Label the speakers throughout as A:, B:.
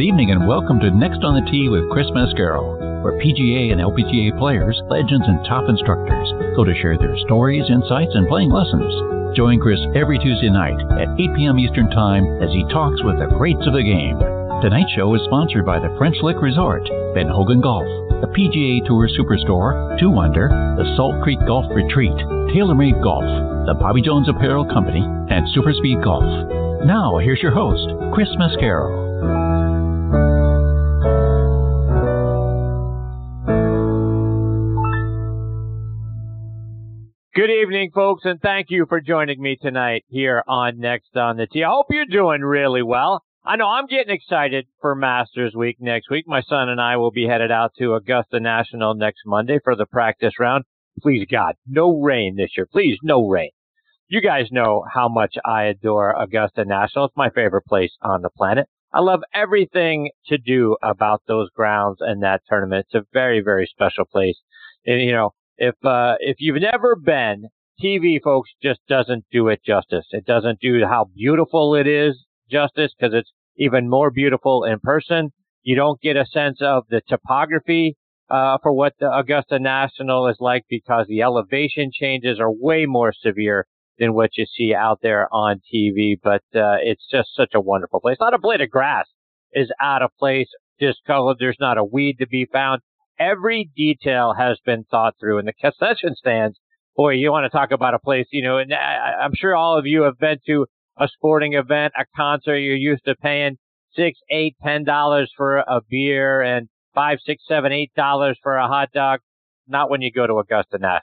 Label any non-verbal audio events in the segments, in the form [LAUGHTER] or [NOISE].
A: Good evening and welcome to Next on the Tee with Chris Mascaro, where PGA and LPGA players, legends, and top instructors go to share their stories, insights, and playing lessons. Join Chris every Tuesday night at 8 p.m. Eastern Time as he talks with the greats of the game. Tonight's show is sponsored by the French Lick Resort, Ben Hogan Golf, the PGA Tour Superstore, 2 Under, the Salt Creek Golf Retreat, TaylorMade Golf, the Bobby Jones Apparel Company, and Superspeed Golf. Now, here's your host, Chris Mascaro.
B: Good evening, folks, and thank you for joining me tonight here on Next on the Tee. I hope you're doing really well. I know I'm getting excited for Masters Week next week. My son and I will be headed out to Augusta National next Monday for the practice round. Please, God, no rain this year. Please, no rain. You guys know how much I adore Augusta National. It's my favorite place on the planet. I love everything to do about those grounds and that tournament. It's a very, very special place. And, you know, if, uh, if you've never been, TV folks just doesn't do it justice. It doesn't do how beautiful it is justice because it's even more beautiful in person. You don't get a sense of the topography, uh, for what the Augusta National is like because the elevation changes are way more severe than what you see out there on TV. But uh, it's just such a wonderful place. Not a blade of grass is out of place, discolored. There's not a weed to be found. Every detail has been thought through. In the concession stands, boy, you want to talk about a place, you know, and uh, I, I'm sure all of you have been to a sporting event, a concert. You're used to paying six, eight, ten dollars for a beer and five, six, seven, eight dollars for a hot dog. Not when you go to Augusta National.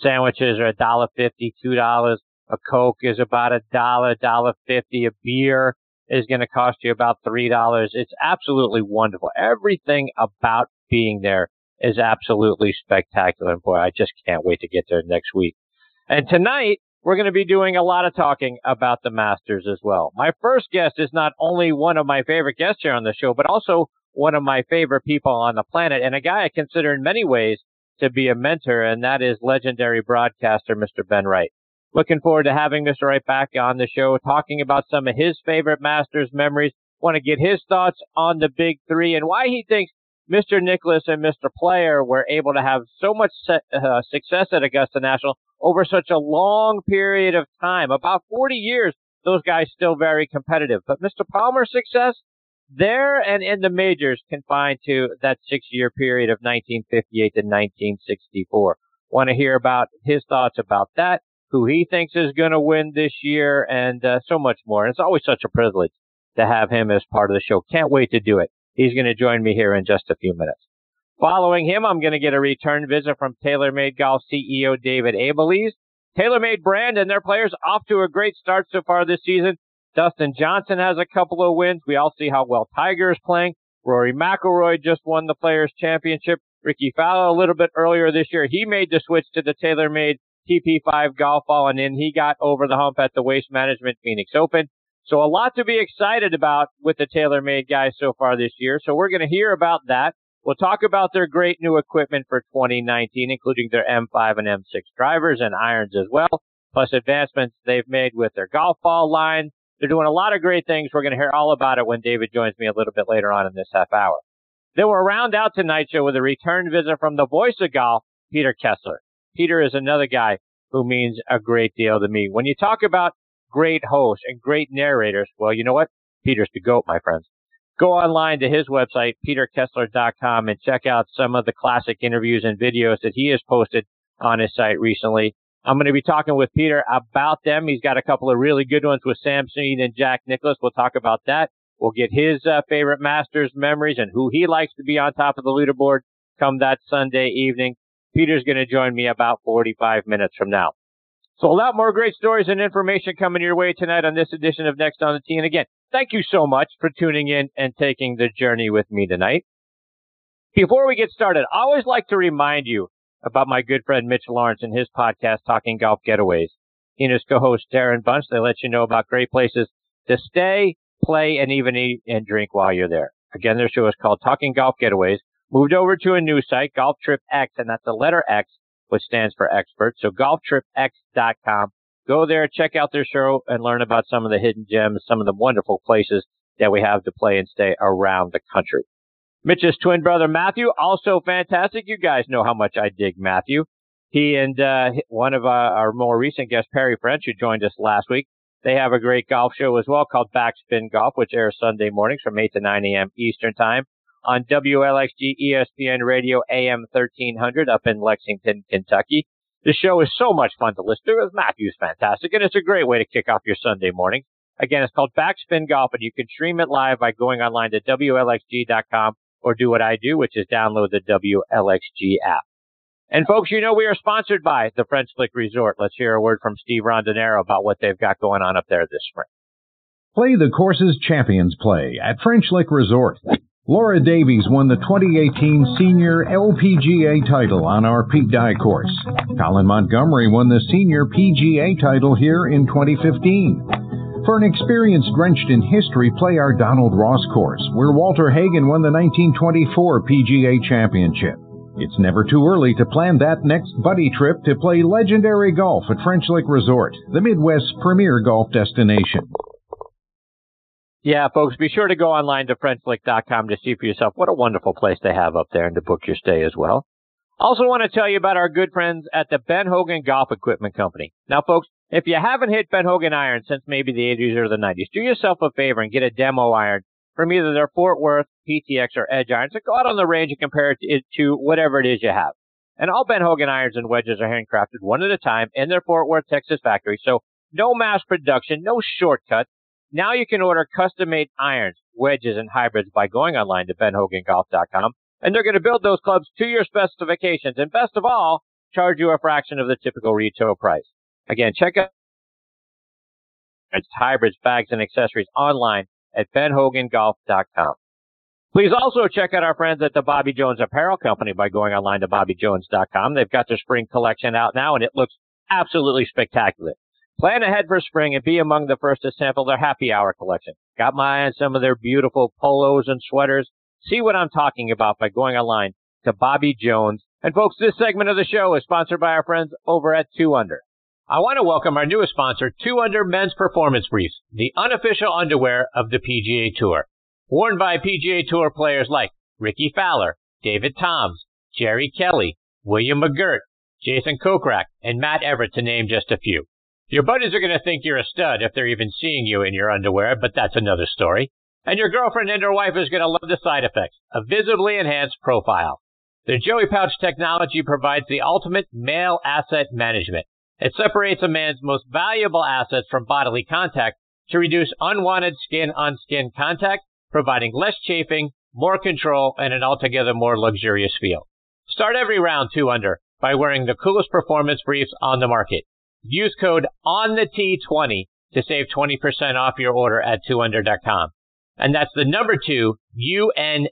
B: Sandwiches are a dollar fifty, two dollars. A Coke is about a dollar, dollar fifty. A beer is going to cost you about three dollars. It's absolutely wonderful. Everything about being there is absolutely spectacular. And boy, I just can't wait to get there next week. And tonight, we're going to be doing a lot of talking about the Masters as well. My first guest is not only one of my favorite guests here on the show, but also one of my favorite people on the planet and a guy I consider in many ways to be a mentor, and that is legendary broadcaster Mr. Ben Wright. Looking forward to having Mr. Wright back on the show, talking about some of his favorite Masters memories. Want to get his thoughts on the big three and why he thinks Mr. Nicklaus and Mr. Player were able to have so much uh, success at Augusta National over such a long period of time. About 40 years, those guys still very competitive. But Mr. Palmer's success there and in the majors confined to that six year period of 1958 to 1964. Want to hear about his thoughts about that, who he thinks is going to win this year, and uh, so much more. And it's always such a privilege to have him as part of the show. Can't wait to do it. He's going to join me here in just a few minutes. Following him, I'm going to get a return visit from TaylorMade Golf CEO David Abeles. TaylorMade brand and their players off to a great start so far this season. Dustin Johnson has a couple of wins. We all see how well Tiger is playing. Rory McIlroy just won the Players Championship. Rickie Fowler a little bit earlier this year, he made the switch to the TaylorMade TP5 golf ball and then he got over the hump at the Waste Management Phoenix Open. So a lot to be excited about with the TaylorMade guys so far this year. So we're going to hear about that. We'll talk about their great new equipment for 2019, including their M5 and M6 drivers and irons as well, plus advancements they've made with their golf ball line. They're doing a lot of great things. We're going to hear all about it when David joins me a little bit later on in this half hour. Then we'll round out tonight's show with a return visit from the voice of golf, Peter Kessler. Peter is another guy who means a great deal to me. When you talk about great hosts and great narrators, well, you know what? Peter's the GOAT, my friends. Go online to his website, peterkessler.com, and check out some of the classic interviews and videos that he has posted on his site recently. I'm going to be talking with Peter about them. He's got a couple of really good ones with Sam Snead and Jack Nicklaus. We'll talk about that. We'll get his uh, favorite Masters memories and who he likes to be on top of the leaderboard come that Sunday evening. Peter's going to join me about 45 minutes from now. So a lot more great stories and information coming your way tonight on this edition of Next on the Tee. And again, thank you so much for tuning in and taking the journey with me tonight. Before we get started, I always like to remind you about my good friend Mitch Lawrence and his podcast, Talking Golf Getaways. He and his co-host Darren Bunch, they let you know about great places to stay, play, and even eat and drink while you're there. Again, their show is called Talking Golf Getaways. Moved over to a new site, Golf Trip X, and that's the letter X, which stands for expert. So golftripx.com. Go there, check out their show, and learn about some of the hidden gems, some of the wonderful places that we have to play and stay around the country. Mitch's twin brother Matthew, also fantastic. You guys know how much I dig Matthew. He and uh, one of uh, our more recent guests, Perry French, who joined us last week, they have a great golf show as well called Backspin Golf, which airs Sunday mornings from 8 to 9 a.m. Eastern Time on WLXG ESPN Radio AM 1300 up in Lexington, Kentucky. The show is so much fun to listen to. Matthew's fantastic, and it's a great way to kick off your Sunday morning. Again, it's called Backspin Golf, and you can stream it live by going online to WLXG.com or do what I do, which is download the WLXG app. And folks, you know we are sponsored by the French Lick Resort. Let's hear a word from Steve Rondinero about what they've got going on up there this spring.
C: Play the courses champions play at French Lick Resort. Laura Davies won the 2018 Senior LPGA title on our Pete Dye course. Colin Montgomerie won the Senior PGA title here in 2015. For an experience drenched in history, play our Donald Ross course, where Walter Hagen won the 1924 PGA Championship. It's never too early to plan that next buddy trip to play legendary golf at French Lick Resort, the Midwest's premier golf destination.
B: Yeah, folks, be sure to go online to FrenchLick.com to see for yourself what a wonderful place they have up there and to book your stay as well. Also want to tell you about our good friends at the Ben Hogan Golf Equipment Company. Now, folks, if you haven't hit Ben Hogan irons since maybe the 80s or the 90s, do yourself a favor and get a demo iron from either their Fort Worth, PTX, or Edge irons. So go out on the range and compare it to whatever it is you have. And all Ben Hogan irons and wedges are handcrafted one at a time in their Fort Worth, Texas factory. So no mass production, no shortcuts. Now you can order custom made irons, wedges, and hybrids by going online to benhogangolf.com. And they're going to build those clubs to your specifications. And best of all, charge you a fraction of the typical retail price. Again, check out hybrids, bags, and accessories online at benhogangolf.com. Please also check out our friends at the Bobby Jones Apparel Company by going online to bobbyjones.com. They've got their spring collection out now and it looks absolutely spectacular. Plan ahead for spring and be among the first to sample their happy hour collection. Got my eye on some of their beautiful polos and sweaters. See what I'm talking about by going online to Bobby Jones. And folks, this segment of the show is sponsored by our friends over at 2 Under. I want to welcome our newest sponsor, 2 Under Men's Performance Briefs, the unofficial underwear of the PGA Tour. Worn by PGA Tour players like Rickie Fowler, David Toms, Jerry Kelly, William McGirt, Jason Kokrak, and Matt Every to name just a few. Your buddies are going to think you're a stud if they're even seeing you in your underwear, but that's another story. And your girlfriend and her wife is going to love the side effects, a visibly enhanced profile. The Joey Pouch technology provides the ultimate male asset management. It separates a man's most valuable assets from bodily contact to reduce unwanted skin on skin contact, providing less chafing, more control, and an altogether more luxurious feel. Start every round two under by wearing the coolest performance briefs on the market. Use code on the T20 to save 20% off your order at 2under.com. And that's the number two, UNDR.com.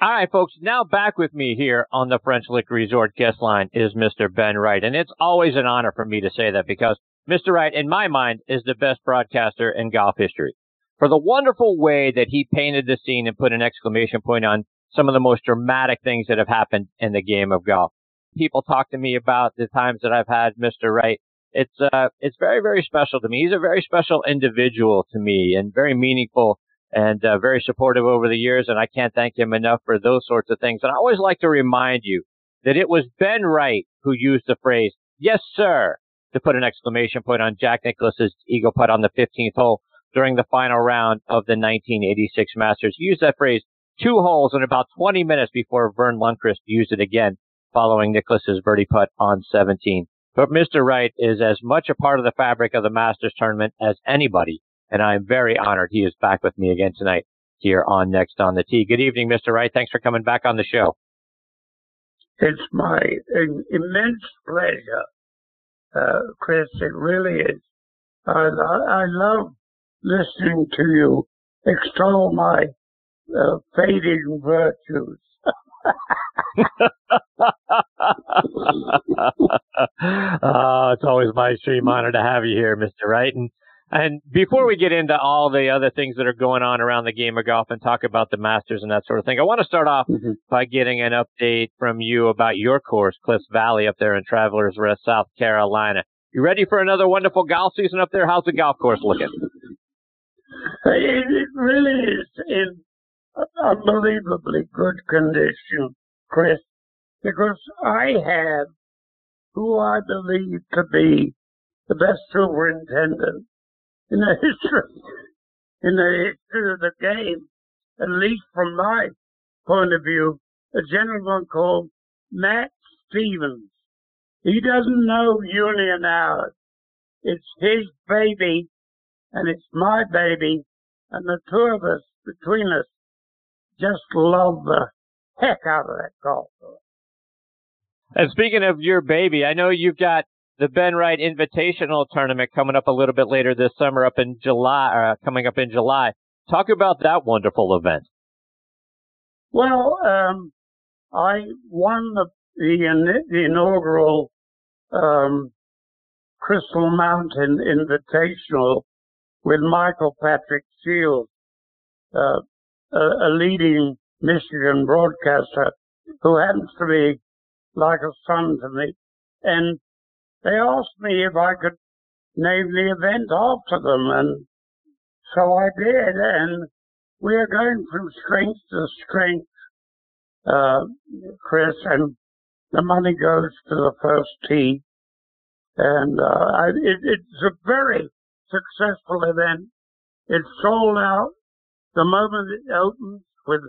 B: All right, folks, now back with me here on the French Lick Resort guest line is Mr. Ben Wright. And it's always an honor for me to say that because Mr. Wright, in my mind, is the best broadcaster in golf history. For the wonderful way that he painted the scene and put an exclamation point on some of the most dramatic things that have happened in the game of golf people talk to me about the times that I've had Mr. Wright. It's uh, it's very very special to me. He's a very special individual to me, and very meaningful and uh, very supportive over the years. And I can't thank him enough for those sorts of things. And I always like to remind you that it was Ben Wright who used the phrase "Yes, sir" to put an exclamation point on Jack Nicklaus's eagle putt on the 15th hole during the final round of the 1986 Masters. He used that phrase two holes in about 20 minutes before Verne Lundquist used it again following Nicklaus's birdie putt on 17. But Mr. Wright is as much a part of the fabric of the Masters tournament as anybody, and I'm very honored he is back with me again tonight here on Next on the Tee. Good evening, Mr. Wright. Thanks for coming back on the show.
D: It's my immense pleasure, uh, Chris. It really is. I, I love listening to you extol my uh, fading virtues [LAUGHS] [LAUGHS]
B: uh, [LAUGHS] it's always my extreme honor to have you here, Mr. Wright. And, and before we get into all the other things that are going on around the game of golf and talk about the Masters and that sort of thing, I want to start off mm-hmm. by getting an update from you about your course, Cliffs Valley, up there in Travelers Rest, South Carolina. You ready for another wonderful golf season up there? How's the golf course looking?
D: It, it really is in unbelievably good condition, Chris, because I have who I believe to be the best superintendent in the [LAUGHS] history in the history of the game, at least from my point of view, a gentleman called Matt Stevens. He doesn't know union hours. It's his baby and it's my baby and the two of us between us just love the heck out of that golf course.
B: And speaking of your baby, I know you've got the Ben Wright Invitational Tournament coming up a little bit later this summer, up in July, uh, coming up in July. Talk about that wonderful event.
D: Well, um, I won the the, the inaugural um, Crystal Mountain Invitational with Michael Patrick Shields, uh, a, a leading Michigan broadcaster who happens to be like a son to me. And they asked me if I could name the event after them, and so I did. And we are going from strength to strength, uh, Chris, and the money goes to the first tee. And uh, I, it, it's a very successful event. It's sold out the moment it opens with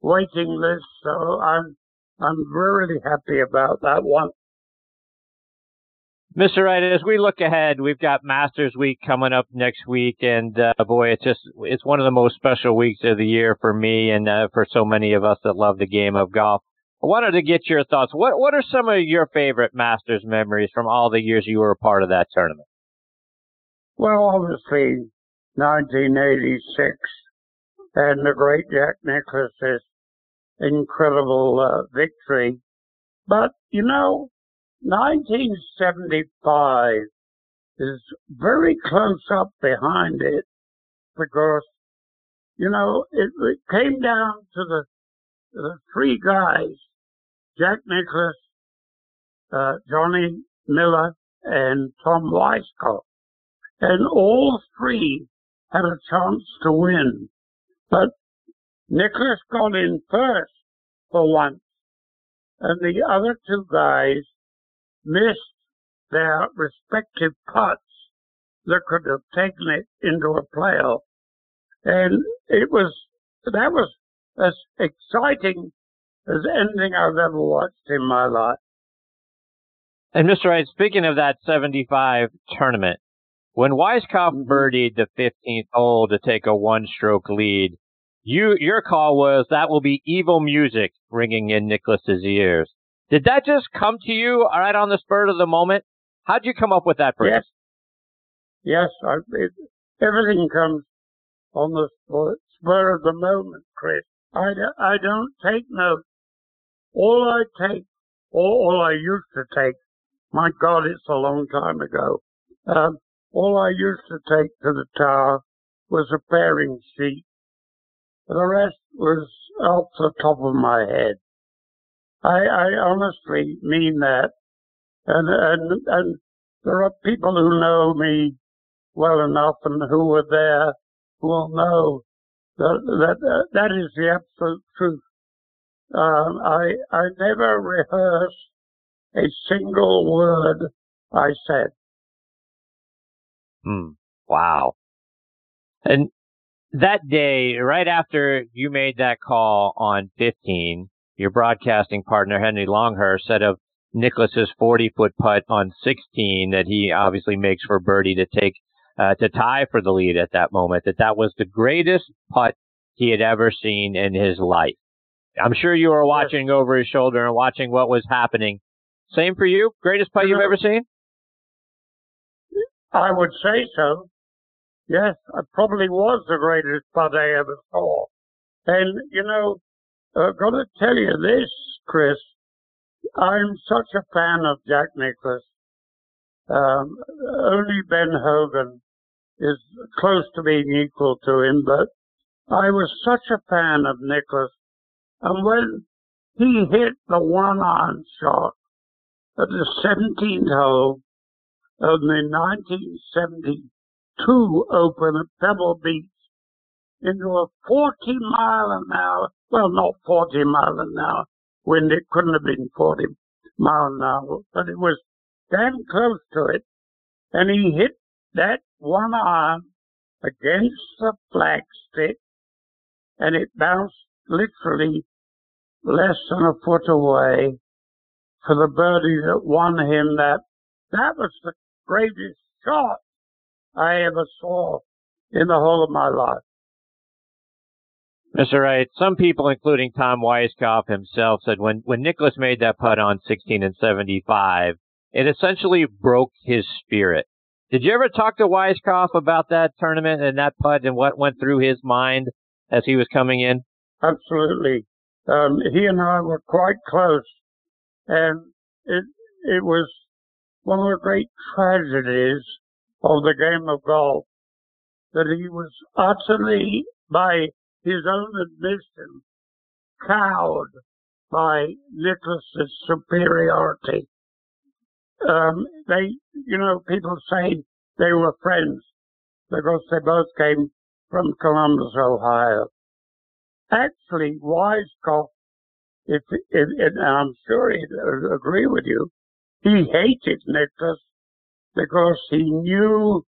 D: waiting lists, so I'm I'm really happy about that one.
B: Mr. Wright, as we look ahead, we've got Masters Week coming up next week, and uh, boy, it's just it's one of the most special weeks of the year for me and uh, for so many of us that love the game of golf. I wanted to get your thoughts. What what are some of your favorite Masters memories from all the years you were a part of that tournament?
D: Well, obviously, 1986 and the great Jack Nicklaus's incredible uh, victory. But you know, 1975 is very close up behind it because, you know, it, it came down to the, the three guys, Jack Nicklaus, uh, Johnny Miller, and Tom Weiskopf. And all three had a chance to win. But Nicklaus got in first for once. And the other two guys missed their respective putts that could have taken it into a playoff. And it was, that was as exciting as anything I've ever watched in my life.
B: And Mr. Wright, speaking of that 75 tournament, when Weiskopf mm-hmm. birdied the 15th hole to take a one-stroke lead, you your call was that will be evil music ringing in Nicklaus's ears. Did that just come to you right on the spur of the moment? How'd you come up with that phrase?
D: Yes, yes I, it, everything comes on the spur of the moment, Chris. I, I don't take notes. All I take, all, all I used to take, my God, it's a long time ago. Um, all I used to take to the tower was a pairing sheet. The rest was off the top of my head. I, I honestly mean that. And, and, and there are people who know me well enough and who were there who will know that, that, uh, that is the absolute truth. Um, I, I never rehearsed a single word I said.
B: Hmm. Wow. And that day, right after you made that call on 15, your broadcasting partner, Henry Longhurst, said of Nicklaus's 40 foot putt on 16 that he obviously makes for birdie to take, uh, to tie for the lead at that moment, that that was the greatest putt he had ever seen in his life. I'm sure you were watching yes. over his shoulder and watching what was happening. Same for you? Greatest putt you've ever seen?
D: I would say so. Yes, it probably was the greatest putt I ever saw. And, you know, I've got to tell you this, Chris. I'm such a fan of Jack Nicklaus. Um, only Ben Hogan is close to being equal to him, but I was such a fan of Nicklaus. And when he hit the one iron shot at the 17th hole, of the 1972 Open at Pebble Beach into a 40 mile an hour, well, not 40 mile an hour wind. It couldn't have been 40 mile an hour, but it was damn close to it. And he hit that one iron against the flagstick and it bounced literally less than a foot away for the birdie that won him that. That was the greatest shot I ever saw in the whole of my life.
B: Mr. Wright, some people, including Tom Weiskopf himself, said when, when Nicklaus made that putt on 16 and 75, it essentially broke his spirit. Did you ever talk to Weiskopf about that tournament and that putt and what went through his mind as he was coming in?
D: Absolutely. Um, he and I were quite close, and it it was one of the great tragedies of the game of golf that he was utterly, by his own admission, cowed by Nicklaus's superiority. Um, they, you know, people say they were friends because they both came from Columbus, Ohio. Actually, Weiskopf, if, if, and I'm sure he'd agree with you, he hated Nicklaus because he knew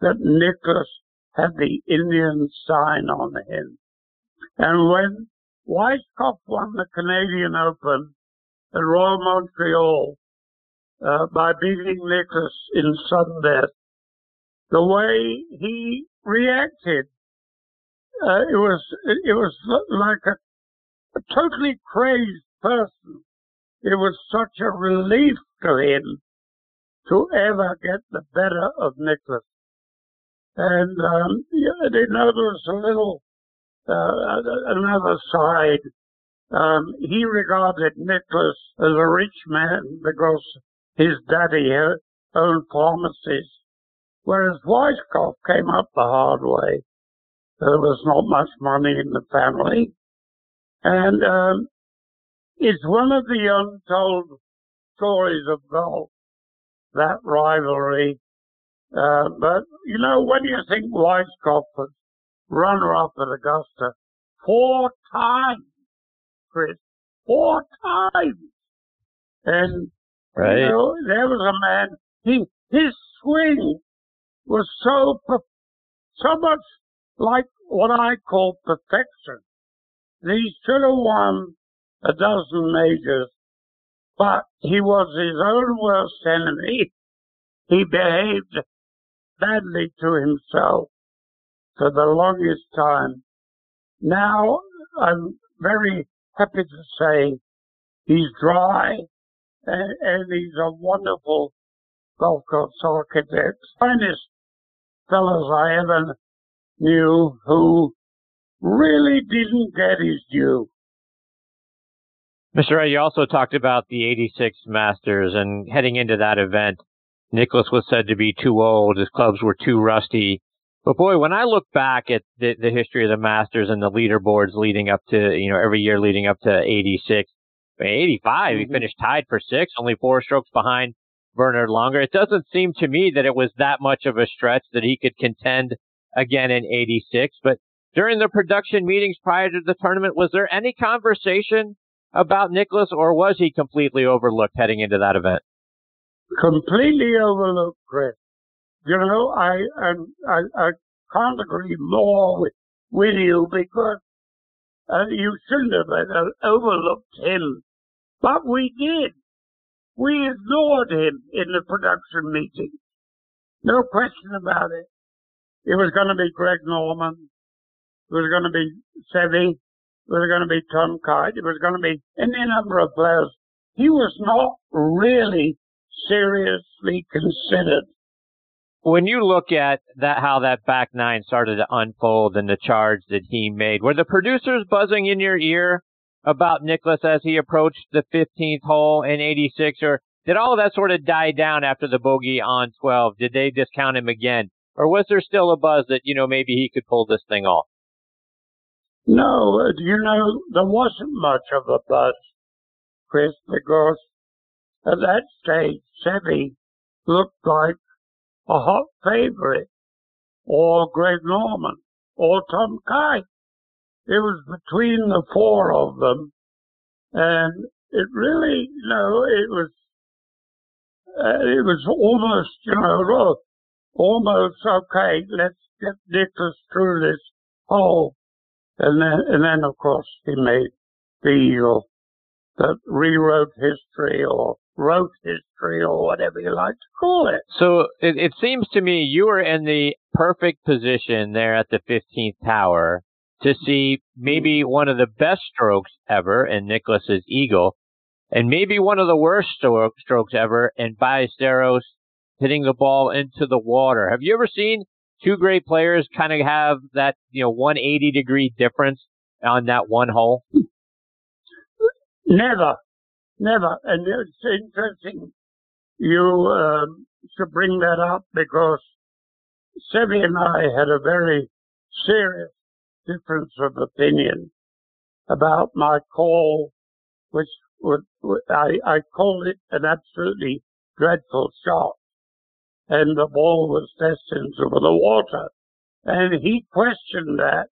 D: that Nicklaus had the Indian sign on him. And when Weiskopf won the Canadian Open at Royal Montreal uh, by beating Nicklaus in sudden death, the way he reacted uh, it was it was like a, a totally crazed person. It was such a relief to him to ever get the better of Nicklaus. And um, there was a little uh, another side. Um, he regarded Nicklaus as a rich man because his daddy owned pharmacies, whereas Weiskopf came up the hard way. There was not much money in the family. And um, it's one of the untold stories of golf, that rivalry. Uh, but, you know, when you think Weiskopf was runner-up at Augusta four times, Chris, four times. And, right. you know, there was a man, he, his swing was so, so much like what I call perfection. He should have won a dozen majors, but he was his own worst enemy. He behaved badly to himself for the longest time. Now I'm very happy to say he's dry and, and he's a wonderful golf course architect. Finest fellows I ever knew who really didn't get his due.
B: Mr. Wright, you also talked about the 86 Masters and heading into that event, Nicklaus was said to be too old. His clubs were too rusty. But boy, when I look back at the, the history of the Masters and the leaderboards leading up to, you know, every year leading up to 86, 85, mm-hmm. he finished tied for six, only four strokes behind Bernard Langer. It doesn't seem to me that it was that much of a stretch that he could contend again in 86. But during the production meetings prior to the tournament, was there any conversation about Nicklaus, or was he completely overlooked heading into that event?
D: Completely overlooked, Chris. You know, I, I, I can't agree more with, with you because uh, you shouldn't have uh, overlooked him. But we did. We ignored him in the production meeting. No question about it. It was going to be Greg Norman. It was going to be Seve. Was going to be Tom Kite. It was going to be any number of players. He was not really seriously considered.
B: When you look at that, how that back nine started to unfold and the charge that he made, were the producers buzzing in your ear about Nicklaus as he approached the 15th hole in 86, or did all of that sort of die down after the bogey on 12? Did they discount him again? Or was there still a buzz that, you know, maybe he could pull this thing off?
D: No, you know, there wasn't much of a buzz, Chris, because at that stage, Seve looked like a hot favorite or Greg Norman or Tom Kite. It was between the four of them, and it really, you know, it was, uh, it was almost, you know, almost okay. Let's get Nicklaus through this hole, and then, and then of course he made the eagle that rewrote history or wrote history or whatever you like to call it.
B: So it, it seems to me you were in the perfect position there at the 15th tower to see maybe one of the best strokes ever in Nicklaus's eagle and maybe one of the worst strokes ever in Ballesteros hitting the ball into the water. Have you ever seen two great players kind of have that, you know, 180 degree difference on that one hole?
D: Never, never. And it's interesting you um, should bring that up because Seve and I had a very serious difference of opinion about my call, which would, I, I called it an absolutely dreadful shot. And the ball was destined for the water. And he questioned that.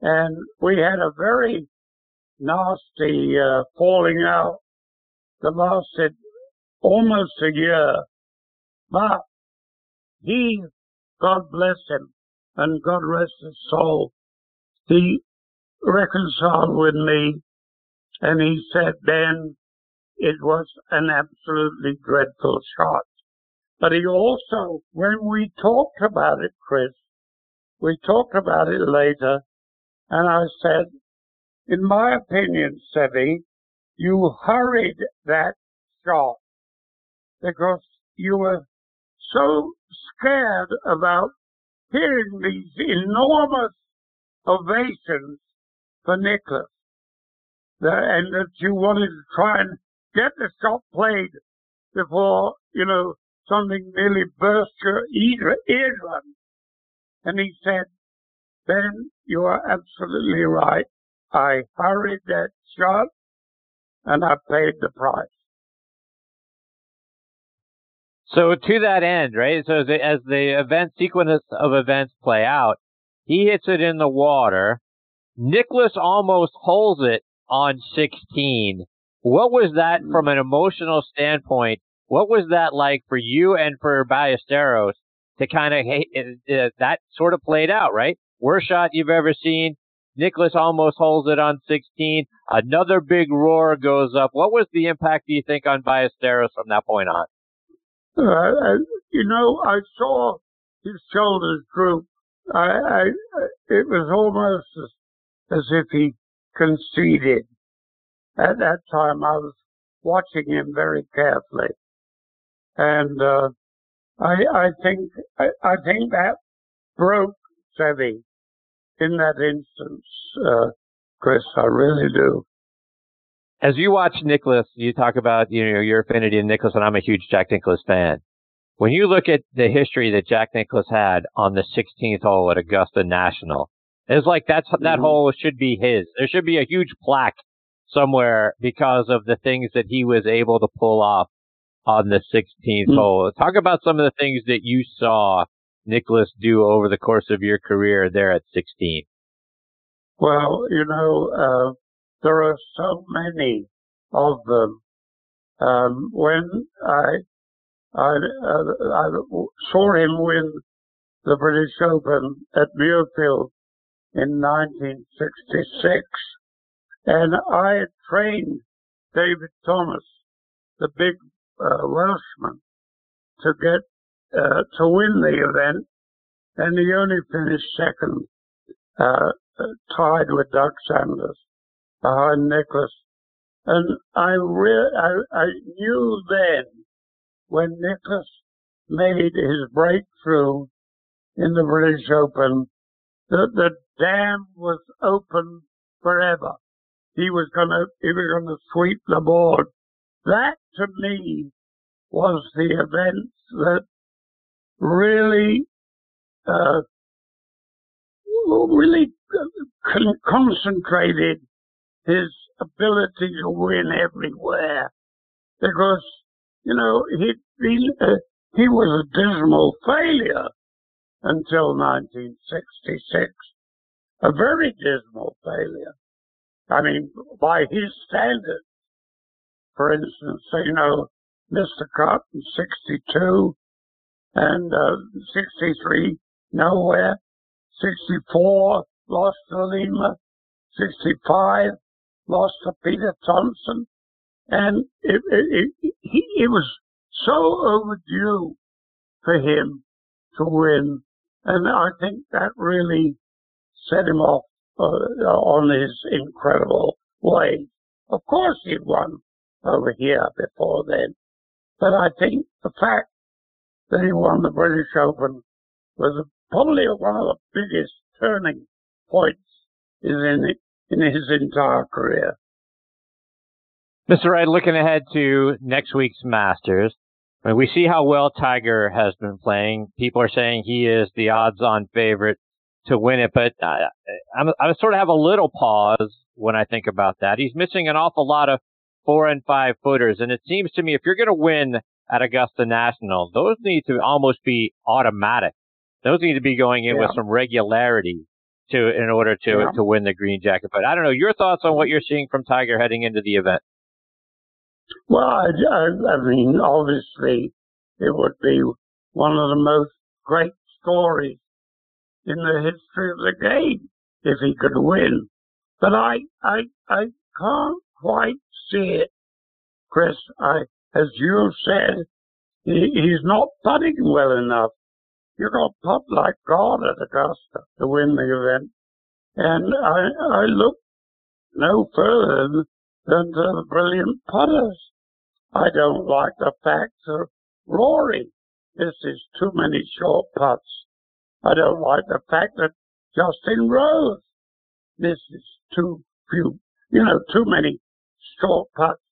D: And we had a very nasty uh, falling out that lasted almost a year. But he, God bless him, and God rest his soul, he reconciled with me and he said Ben, it was an absolutely dreadful shot. But he also, when we talked about it, Chris, we talked about it later, and I said, in my opinion, Seve, you hurried that shot because you were so scared about hearing these enormous ovations for Nicklaus. and that you wanted to try and get the shot played before, you know, something nearly burst your eardrum. And he said, Ben, you are absolutely right. I hurried that shot and I paid the price.
B: So to that end, right? So as the, as the event sequence of events play out, he hits it in the water. Nicklaus almost holds it on 16. What was that hmm. from an emotional standpoint? What was that like for you and for Ballesteros to kind of uh, that sort of played out, right? Worst shot you've ever seen. Nicklaus almost holds it on 16. Another big roar goes up. What was the impact, do you think, on Ballesteros from that point on?
D: Uh, you know, I saw his shoulders droop. I, I, it was almost as, as if he conceded. At that time, I was watching him very carefully, and uh, I, I think I, I think that broke Seve in that instance, uh, Chris. I really do.
B: As you watch Nicklaus, you talk about you know your affinity to Nicklaus, and I'm a huge Jack Nicklaus fan. When you look at the history that Jack Nicklaus had on the 16th hole at Augusta National, it's like that's that mm-hmm. hole should be his. There should be a huge plaque somewhere because of the things that he was able to pull off on the 16th mm-hmm. hole. Talk about some of the things that you saw Nicklaus do over the course of your career there at 16.
D: Well, you know, uh, there are so many of them. Um, when I, I, uh, I saw him win the British Open at Muirfield in 1966. And I had trained David Thomas, the big uh, Welshman, to get uh, to win the event, and he only finished second, uh, tied with Doug Sanders behind Nicklaus. And I, re- I, I knew then when Nicklaus made his breakthrough in the British Open that the dam was open forever. He was gonna, he was gonna sweep the board. That to me was the event that really, uh, really con- concentrated his ability to win everywhere because, you know, he'd been, uh, he was a dismal failure until 1966. A very dismal failure. I mean, by his standards. For instance, you know, Mr. In 62 and uh, 63, nowhere. 64, lost to Lema. 65, lost to Peter Thomson. And it, it, it, it was so overdue for him to win. And I think that really set him off uh, on his incredible way. Of course he'd won over here before then. But I think the fact that he won the British Open was probably one of the biggest turning points in, in his entire career.
B: Mr. Wright, looking ahead to next week's Masters, I mean, we see how well Tiger has been playing. People are saying he is the odds-on favorite to win it, but I, I'm, I sort of have a little pause when I think about that. He's missing an awful lot of four and five footers, and it seems to me if you're going to win at Augusta National, those need to almost be automatic. Those need to be going in yeah. with some regularity to in order to yeah. to win the green jacket. But I don't know your thoughts on what you're seeing from Tiger heading into the event.
D: Well, I, I, I mean, obviously, it would be one of the most great stories in the history of the game if he could win. But I, I, I can't quite see it, Chris. I, as you said, he, he's not putting well enough. You're going to putt like God at Augusta to win the event. And I, I look no further than to the brilliant putters. I don't like the fact that Rory misses too many short putts. I don't like the fact that Justin Rose misses too few, you know, too many short putts.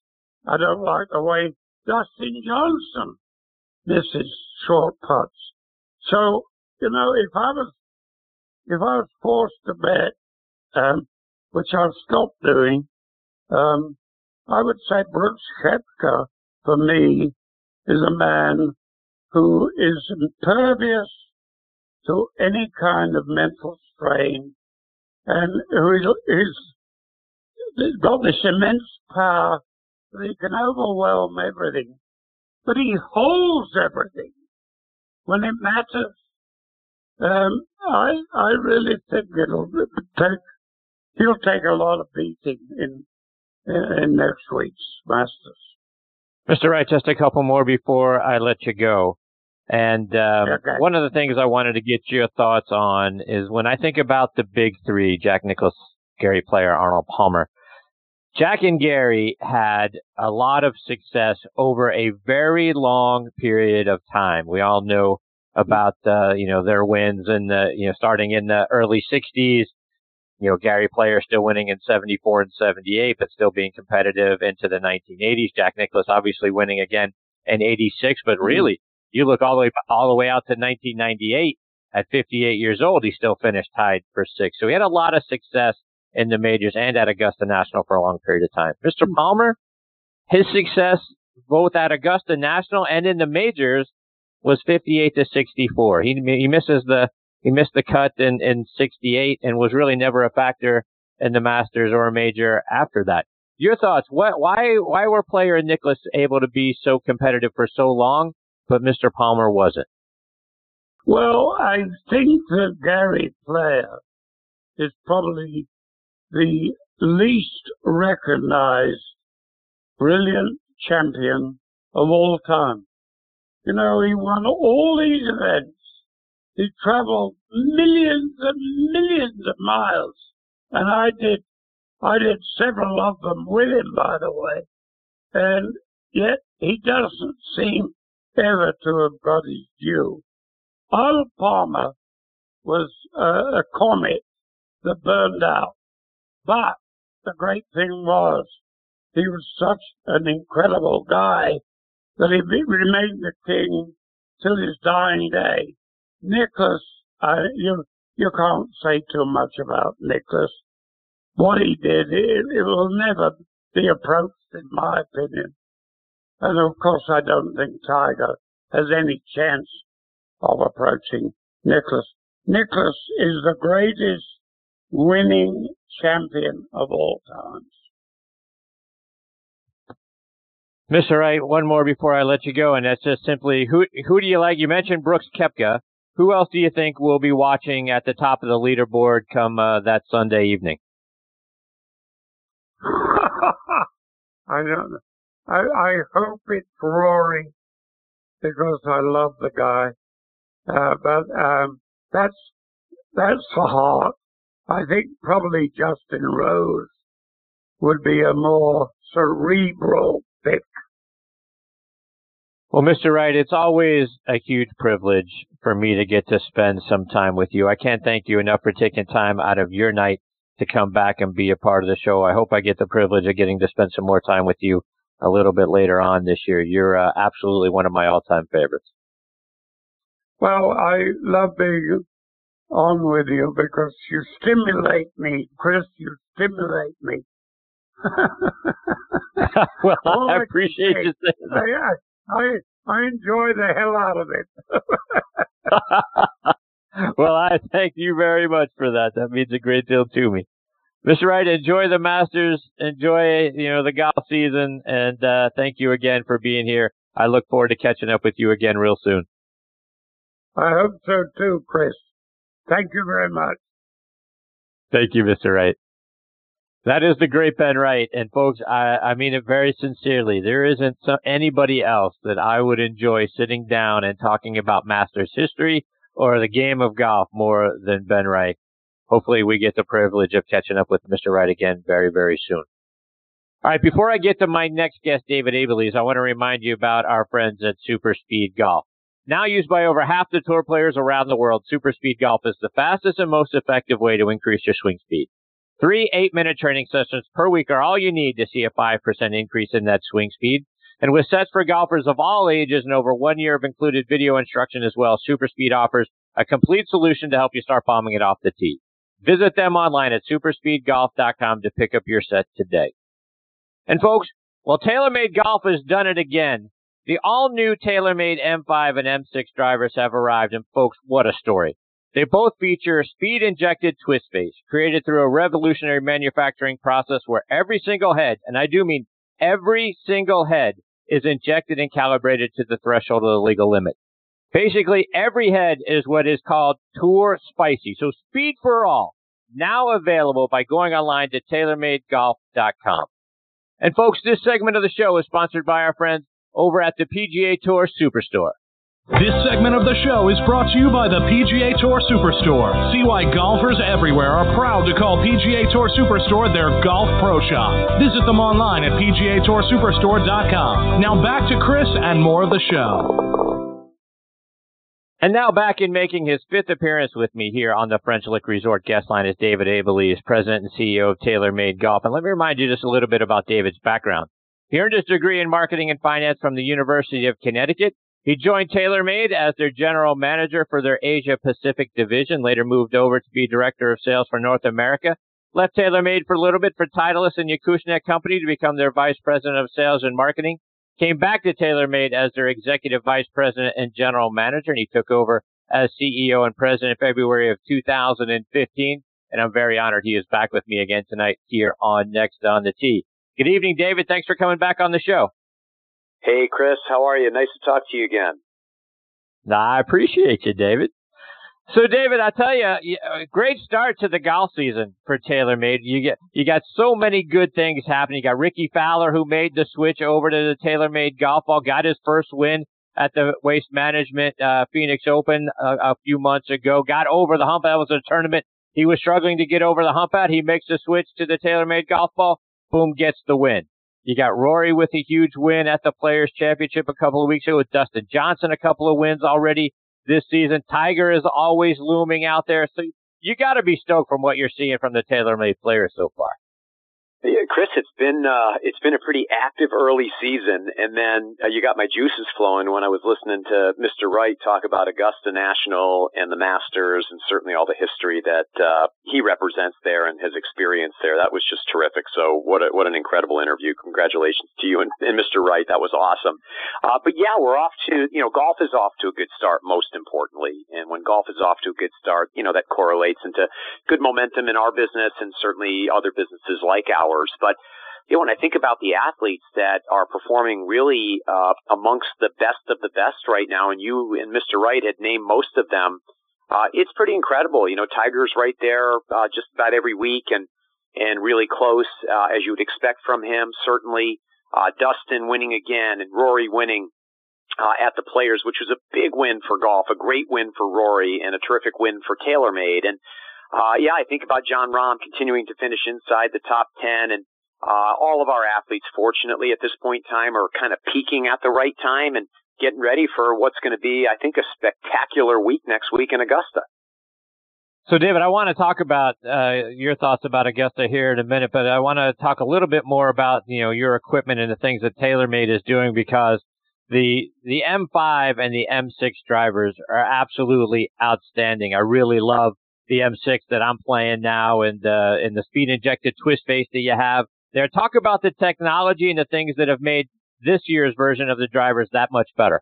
D: I don't like the way Dustin Johnson misses short putts. So, you know, if I was, if I was forced to bet, um, which I've stopped doing, um, I would say Brooks Koepka, for me, is a man who is impervious to any kind of mental strain and who is, is got this immense power that he can overwhelm everything. But he holds everything when it matters. Um, I I really think it'll take he'll take a lot of beating in in, in next week's Masters.
B: Mr. Wright, just a couple more before I let you go. And um, okay. one of the things I wanted to get your thoughts on is when I think about the big three, Jack Nicklaus, Gary Player, Arnold Palmer, Jack and Gary had a lot of success over a very long period of time. We all know about uh, you know their wins in the you know starting in the early 60s. You know Gary Player still winning in 74 and 78, but still being competitive into the 1980s. Jack Nicklaus obviously winning again in 86, but mm-hmm. really you look all the way all the way out to 1998 at 58 years old, he still finished tied for six. So he had a lot of success in the majors and at Augusta National for a long period of time. Mr. Hmm. Palmer, his success both at Augusta National and in the majors was 58 to 64. He he misses the he missed the cut in in 68 and was really never a factor in the Masters or a major after that. Your thoughts? What why why were Player and Nicklaus able to be so competitive for so long, but Mr. Palmer wasn't?
D: Well, I think that Gary Player is probably the least recognized brilliant champion of all time. You know, he won all these events. He traveled millions and millions of miles. And I did, I did several of them with him, by the way. And yet he doesn't seem ever to have got his due. Arnold Palmer was a comet that burned out. But the great thing was he was such an incredible guy that he remained the king till his dying day. Nicklaus, uh, you you can't say too much about Nicklaus. What he did, it, it will never be approached, in my opinion. And of course, I don't think Tiger has any chance of approaching Nicklaus. Nicklaus is the greatest winning champion of all times.
B: Mr. Wright, one more before I let you go, and that's just simply who who do you like? You mentioned Brooks Koepka. Who else do you think will be watching at the top of the leaderboard come uh, that Sunday evening? [LAUGHS]
D: I don't know. I, I hope it's Rory because I love the guy. Uh, but um, that's that's the heart. I think probably Justin Rose would be a more cerebral pick.
B: Well, Mr. Wright, it's always a huge privilege for me to get to spend some time with you. I can't thank you enough for taking time out of your night to come back and be a part of the show. I hope I get the privilege of getting to spend some more time with you a little bit later on this year. You're uh, absolutely one of my all-time favorites.
D: Well, I love being on with you because you stimulate me, Chris. You stimulate me. [LAUGHS]
B: well, All I appreciate you saying that.
D: I, I, I enjoy the hell out of
B: it. [LAUGHS] well, I thank you very much for that. That means a great deal to me. Mr. Wright, enjoy the Masters, enjoy you know the golf season, and uh, thank you again for being here. I look forward to catching up with you again real soon.
D: I hope so too, Chris. Thank you very much.
B: Thank you, Mr. Wright. That is the great Ben Wright, and folks, I, I mean it very sincerely. There isn't so, anybody else that I would enjoy sitting down and talking about Masters history or the game of golf more than Ben Wright hopefully we get the privilege of catching up with Mr. Wright again very, very soon. All right, before I get to my next guest, David Abeles, I want to remind you about our friends at Super Speed Golf. Now used by over half the tour players around the world, Super Speed Golf is the fastest and most effective way to increase your swing speed. Three eight minute training sessions per week are all you need to see a 5% increase in that swing speed. And with sets for golfers of all ages and over one year of included video instruction as well, Super Speed offers a complete solution to help you start bombing it off the tee. Visit them online at superspeedgolf.com to pick up your set today. And folks, well, TaylorMade Golf has done it again. The all new TaylorMade M5 and M6 drivers have arrived, and folks, what a story. They both feature speed injected twist face, created through a revolutionary manufacturing process where every single head, and I do mean every single head, is injected and calibrated to the threshold of the legal limit. Basically, every head is what is called Tour Spicy. So speed for all, now available by going online to TaylorMadeGolf.com. And folks, this segment of the show is sponsored by our friends over at the PGA Tour Superstore.
E: This segment of the show is brought to you by the PGA Tour Superstore. See why golfers everywhere are proud to call PGA Tour Superstore their golf pro shop. Visit them online at PGATourSuperstore.com. Now back to Chris and more of the show.
B: And now back in making his fifth appearance with me here on the French Lick Resort guest line is David Abeles, President and CEO of TaylorMade Golf. And let me remind you just a little bit about David's background. He earned his degree in marketing and finance from the University of Connecticut. He joined TaylorMade as their general manager for their Asia Pacific division, later moved over to be director of sales for North America. Left TaylorMade for a little bit for Titleist and Acushnet Company to become their vice president of sales and marketing came back to TaylorMade as their executive vice president and general manager, and he took over as CEO and president in February of 2015. And I'm very honored he is back with me again tonight here on Next on the Tee. Good evening, David. Thanks for coming back on the show.
F: Hey, Chris. How are you? Nice to talk to you again.
B: I appreciate you, David. So, David, I tell you, great start to the golf season for TaylorMade. You get you got so many good things happening. You got Rickie Fowler who made the switch over to the TaylorMade golf ball, got his first win at the Waste Management uh, Phoenix Open a, a few months ago. Got over the hump. That was a tournament he was struggling to get over the hump at. He makes the switch to the TaylorMade golf ball. Boom, gets the win. You got Rory with a huge win at the Players Championship a couple of weeks ago with Dustin Johnson, a couple of wins already this season. Tiger is always looming out there. So you got to be stoked from what you're seeing from the TaylorMade players so far.
F: Yeah, Chris, it's been uh, it's been a pretty active early season, and then uh, you got my juices flowing when I was listening to Mr. Wright talk about Augusta National and the Masters, and certainly all the history that uh, he represents there and his experience there. That was just terrific. So what a, what an incredible interview! Congratulations to you and, and Mr. Wright. That was awesome. Uh, but yeah, we're off to you know golf is off to a good start. Most importantly, and when golf is off to a good start, you know that correlates into good momentum in our business and certainly other businesses like ours hours. But you know, when I think about the athletes that are performing really uh, amongst the best of the best right now, and you and Mr. Wright had named most of them, uh, it's pretty incredible. You know, Tiger's right there uh, just about every week, and and really close uh, as you would expect from him. Certainly, uh, Dustin winning again, and Rory winning. Uh, at the Players, which was a big win for golf, a great win for Rory, and a terrific win for TaylorMade. And uh, yeah, I think about Jon Rahm continuing to finish inside the top 10 and, uh, all of our athletes, fortunately, at this point in time are kind of peaking at the right time and getting ready for what's going to be, I think, a spectacular week next week in Augusta.
B: So, David, I want to talk about uh, your thoughts about Augusta here in a minute, but I want to talk a little bit more about you know your equipment and the things that TaylorMade is doing because the the M5 and the M6 drivers are absolutely outstanding. I really love the M6 that I'm playing now and uh, and the speed injected twist face that you have there. Talk about the technology and the things that have made this year's version of the drivers that much better.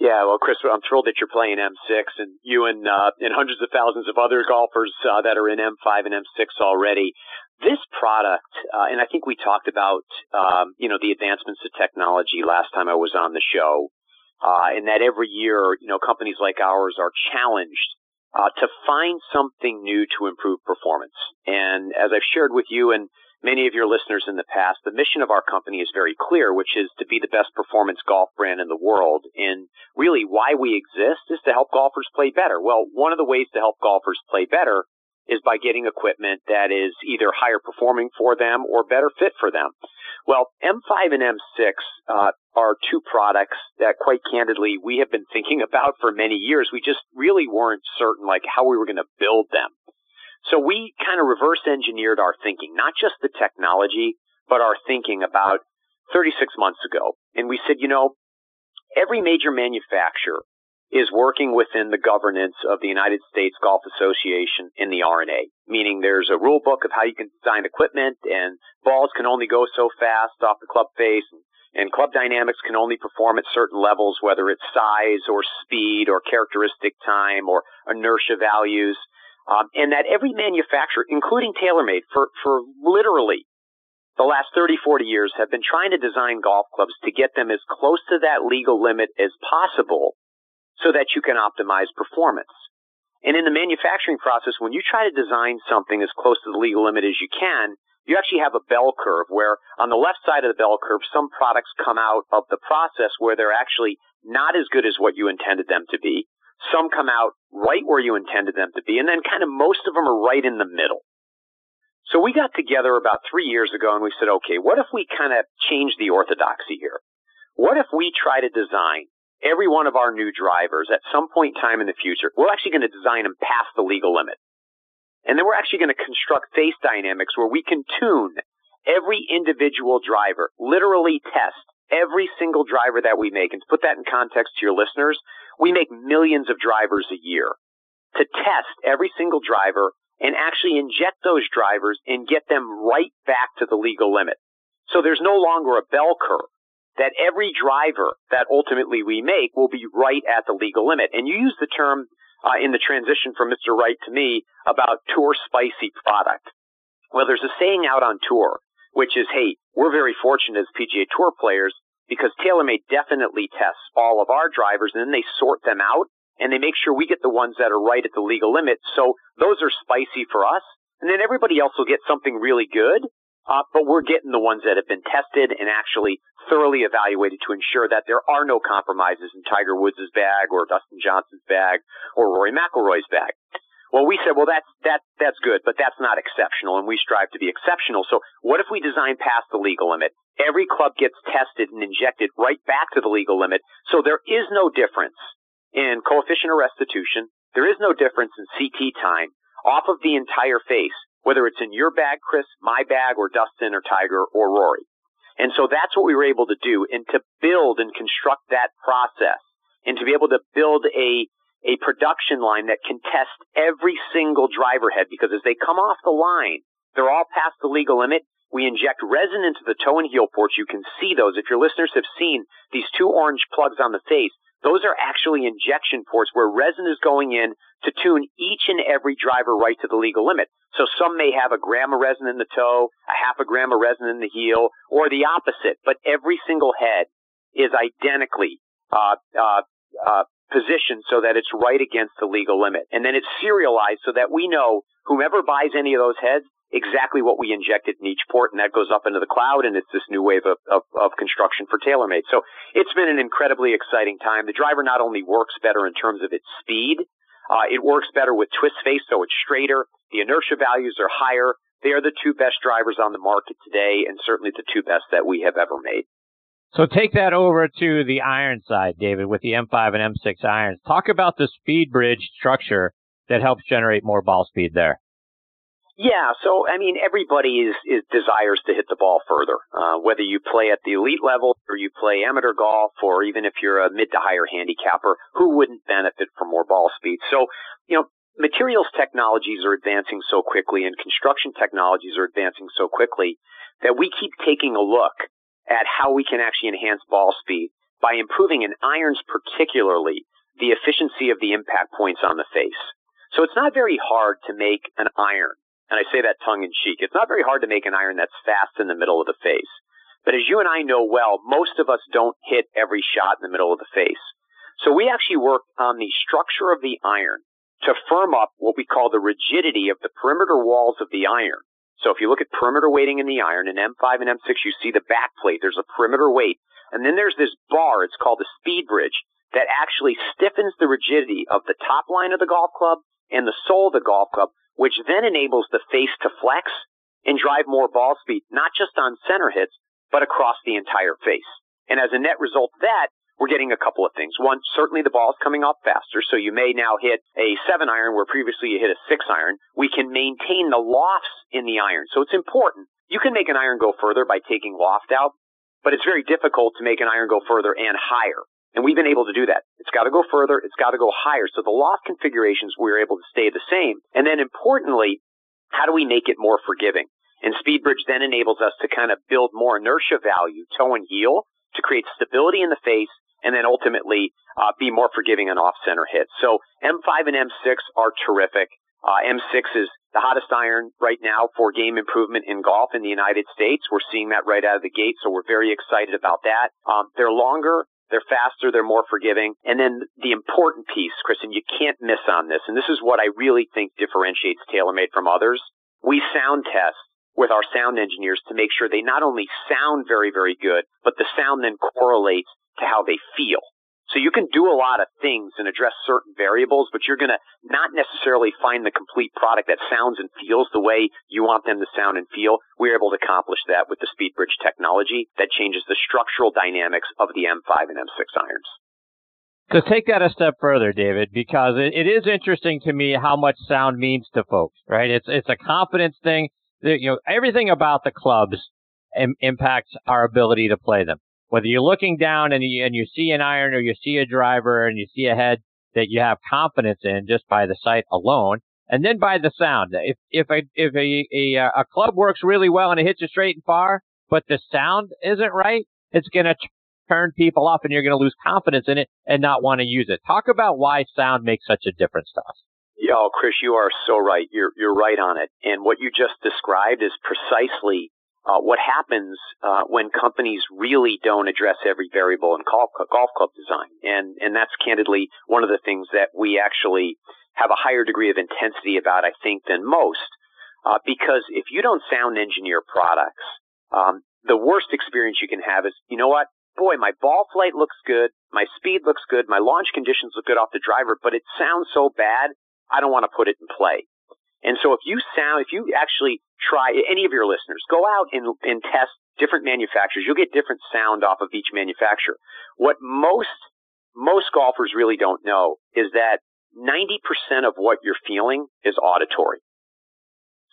F: Yeah, well, Chris, I'm thrilled that you're playing M6, and you and uh, and hundreds of thousands of other golfers uh, that are in M5 and M6 already. This product, uh, and I think we talked about, um, you know, the advancements of technology last time I was on the show, uh, and that every year, you know, companies like ours are challenged uh, to find something new to improve performance. And as I've shared with you and many of your listeners in the past, the mission of our company is very clear, which is to be the best performance golf brand in the world. And really why we exist is to help golfers play better. Well, one of the ways to help golfers play better is by getting equipment that is either higher performing for them or better fit for them. Well, M5 and M6 uh, are two products that, quite candidly, we have been thinking [LAUGHS] about for many years. We just really weren't certain, like, how we were going to build them. So we kind of reverse engineered our thinking, not just the technology, but our thinking about 36 months ago. And we said, you know, every major manufacturer is working within the governance of the United States Golf Association in the R&A, meaning there's a rule book of how you can design equipment and balls can only go so fast off the club face and, and club dynamics can only perform at certain levels, whether it's size or speed or characteristic time or inertia values. Um, and that every manufacturer, including TaylorMade, for, for literally the last 30, 40 years have been trying to design golf clubs to get them as close to that legal limit as possible so that you can optimize performance. And in the manufacturing process, when you try to design something as close to the legal limit as you can, you actually have a bell curve where on the left side of the bell curve, some products come out of the process where they're actually not as good as what you intended them to be. Some come out right where you intended them to be, and then kind of most of them are right in the middle. So we got together about three years ago and we said, okay, what if we kind of change the orthodoxy here? What if we try to design every one of our new drivers at some point in time in the future, we're actually going to design them past the legal limit. And then we're actually going to construct face dynamics where we can tune every individual driver, literally test every single driver that we make. And to put that in context to your listeners, we make millions of drivers a year to test every single driver and actually inject those drivers and get them right back to the legal limit. So there's no longer a bell curve that every driver that ultimately we make will be right at the legal limit. And you use the term uh, in the transition from Mr. Wright to me about tour spicy product. Well, there's a saying out on tour, which is, hey, we're very fortunate as PGA Tour players because TaylorMade definitely tests all of our drivers and then they sort them out and they make sure we get the ones that are right at the legal limit. So those are spicy for us. And then everybody else will get something really good. Uh, but we're getting the ones that have been tested and actually thoroughly evaluated to ensure that there are no compromises in Tiger Woods' bag or Dustin Johnson's bag or Rory McIlroy's bag. Well, we said, well, that's, that, that's good, but that's not exceptional, and we strive to be exceptional. So what if we design past the legal limit? Every club gets tested and injected right back to the legal limit, so there is no difference in coefficient of restitution. There is no difference in CT time off of the entire face whether it's in your bag, Chris, my bag, or Dustin or Tiger or Rory. And so that's what we were able to do and to build and construct that process and to be able to build a a production line that can test every single driver head because as they come off the line, they're all past the legal limit. We inject resin into the toe and heel ports. You can see those. If your listeners have seen these two orange plugs on the face, those are actually injection ports where resin is going in to tune each and every driver right to the legal limit. So some may have a gram of resin in the toe, a half a gram of resin in the heel, or the opposite. But every single head is identically uh, uh, uh, positioned so that it's right against the legal limit, and then it's serialized so that we know whomever buys any of those heads exactly what we injected in each port, and that goes up into the cloud, and it's this new wave of, of, of construction for TaylorMade. So it's been an incredibly exciting time. The driver not only works better in terms of its speed, uh, it works better with twist face, so it's straighter. The inertia values are higher. They are the two best drivers on the market today, and certainly the two best that we have ever made.
B: So take that over to the iron side, David, with the M5 and M6 irons. Talk about the speed bridge structure that helps generate more ball speed there.
F: Yeah, so I mean, everybody is, is desires to hit the ball further. Uh, whether you play at the elite level or you play amateur golf, or even if you're a mid to higher handicapper, who wouldn't benefit from more ball speed? So, you know, materials technologies are advancing so quickly, and construction technologies are advancing so quickly that we keep taking a look at how we can actually enhance ball speed by improving in irons, particularly the efficiency of the impact points on the face. So it's not very hard to make an iron and I say that tongue in cheek. It's not very hard to make an iron that's fast in the middle of the face. But as you and I know well, most of us don't hit every shot in the middle of the face. So we actually work on the structure of the iron to firm up what we call the rigidity of the perimeter walls of the iron. So if you look at perimeter weighting in the iron in M5 and M6, you see the back plate. There's a perimeter weight. And then there's this bar. It's called the speed bridge that actually stiffens the rigidity of the top line of the golf club and the sole of the golf club which then enables the face to flex and drive more ball speed, not just on center hits, but across the entire face. And as a net result of that, we're getting a couple of things. One, certainly the ball is coming off faster, so you may now hit a seven iron where previously you hit a six iron. We can maintain the lofts in the iron. So it's important. You can make an iron go further by taking loft out, but it's very difficult to make an iron go further and higher. And we've been able to do that. It's got to go further. It's got to go higher. So the loft configurations, we are able to stay the same. And then importantly, how do we make it more forgiving? And SpeedBridge then enables us to kind of build more inertia value, toe and heel, to create stability in the face, and then ultimately uh, be more forgiving on off-center hits. So M5 and M6 are terrific. Uh, M6 is the hottest iron right now for game improvement in golf in the United States. We're seeing that right out of the gate, so we're very excited about that. Um, they're longer, they're faster, they're more forgiving. And then the important piece, Kristen, you can't miss on this, and this is what I really think differentiates TaylorMade from others. We sound test with our sound engineers to make sure they not only sound very, very good, but the sound then correlates to how they feel. So you can do a lot of things and address certain variables, but you're going to not necessarily find the complete product that sounds and feels the way you want them to sound and feel. We're able to accomplish that with the SpeedBridge technology that changes the structural dynamics of the M5 and M6 irons.
B: So take that a step further, David, because it, it is interesting to me how much sound means to folks, right? It's it's a confidence thing. You know, everything about the clubs Im- impacts our ability to play them whether you're looking down and you, and you see an iron or you see a driver and you see a head that you have confidence in just by the sight alone, and then by the sound. If if a if a a, a club works really well and it hits you straight and far, but the sound isn't right, it's going to turn people off, and you're going to lose confidence in it and not want to use it. Talk about why sound makes such a difference to us.
F: Yeah, Chris, you are so right. You're you're right on it. And what you just described is precisely uh, what happens uh, when companies really don't address every variable in golf, golf club design. And, and that's candidly one of the things that we actually have a higher degree of intensity about, I think, than most. Uh, because if you don't sound engineer products, um, the worst experience you can have is, you know what? Boy, my ball flight looks good, my speed looks good, my launch conditions look good off the driver, but it sounds so bad, I don't want to put it in play. And so if you sound, if you actually try, any of your listeners, go out and, and test different manufacturers. You'll get different sound off of each manufacturer. What most, most golfers really don't know is that 90% of what you're feeling is auditory.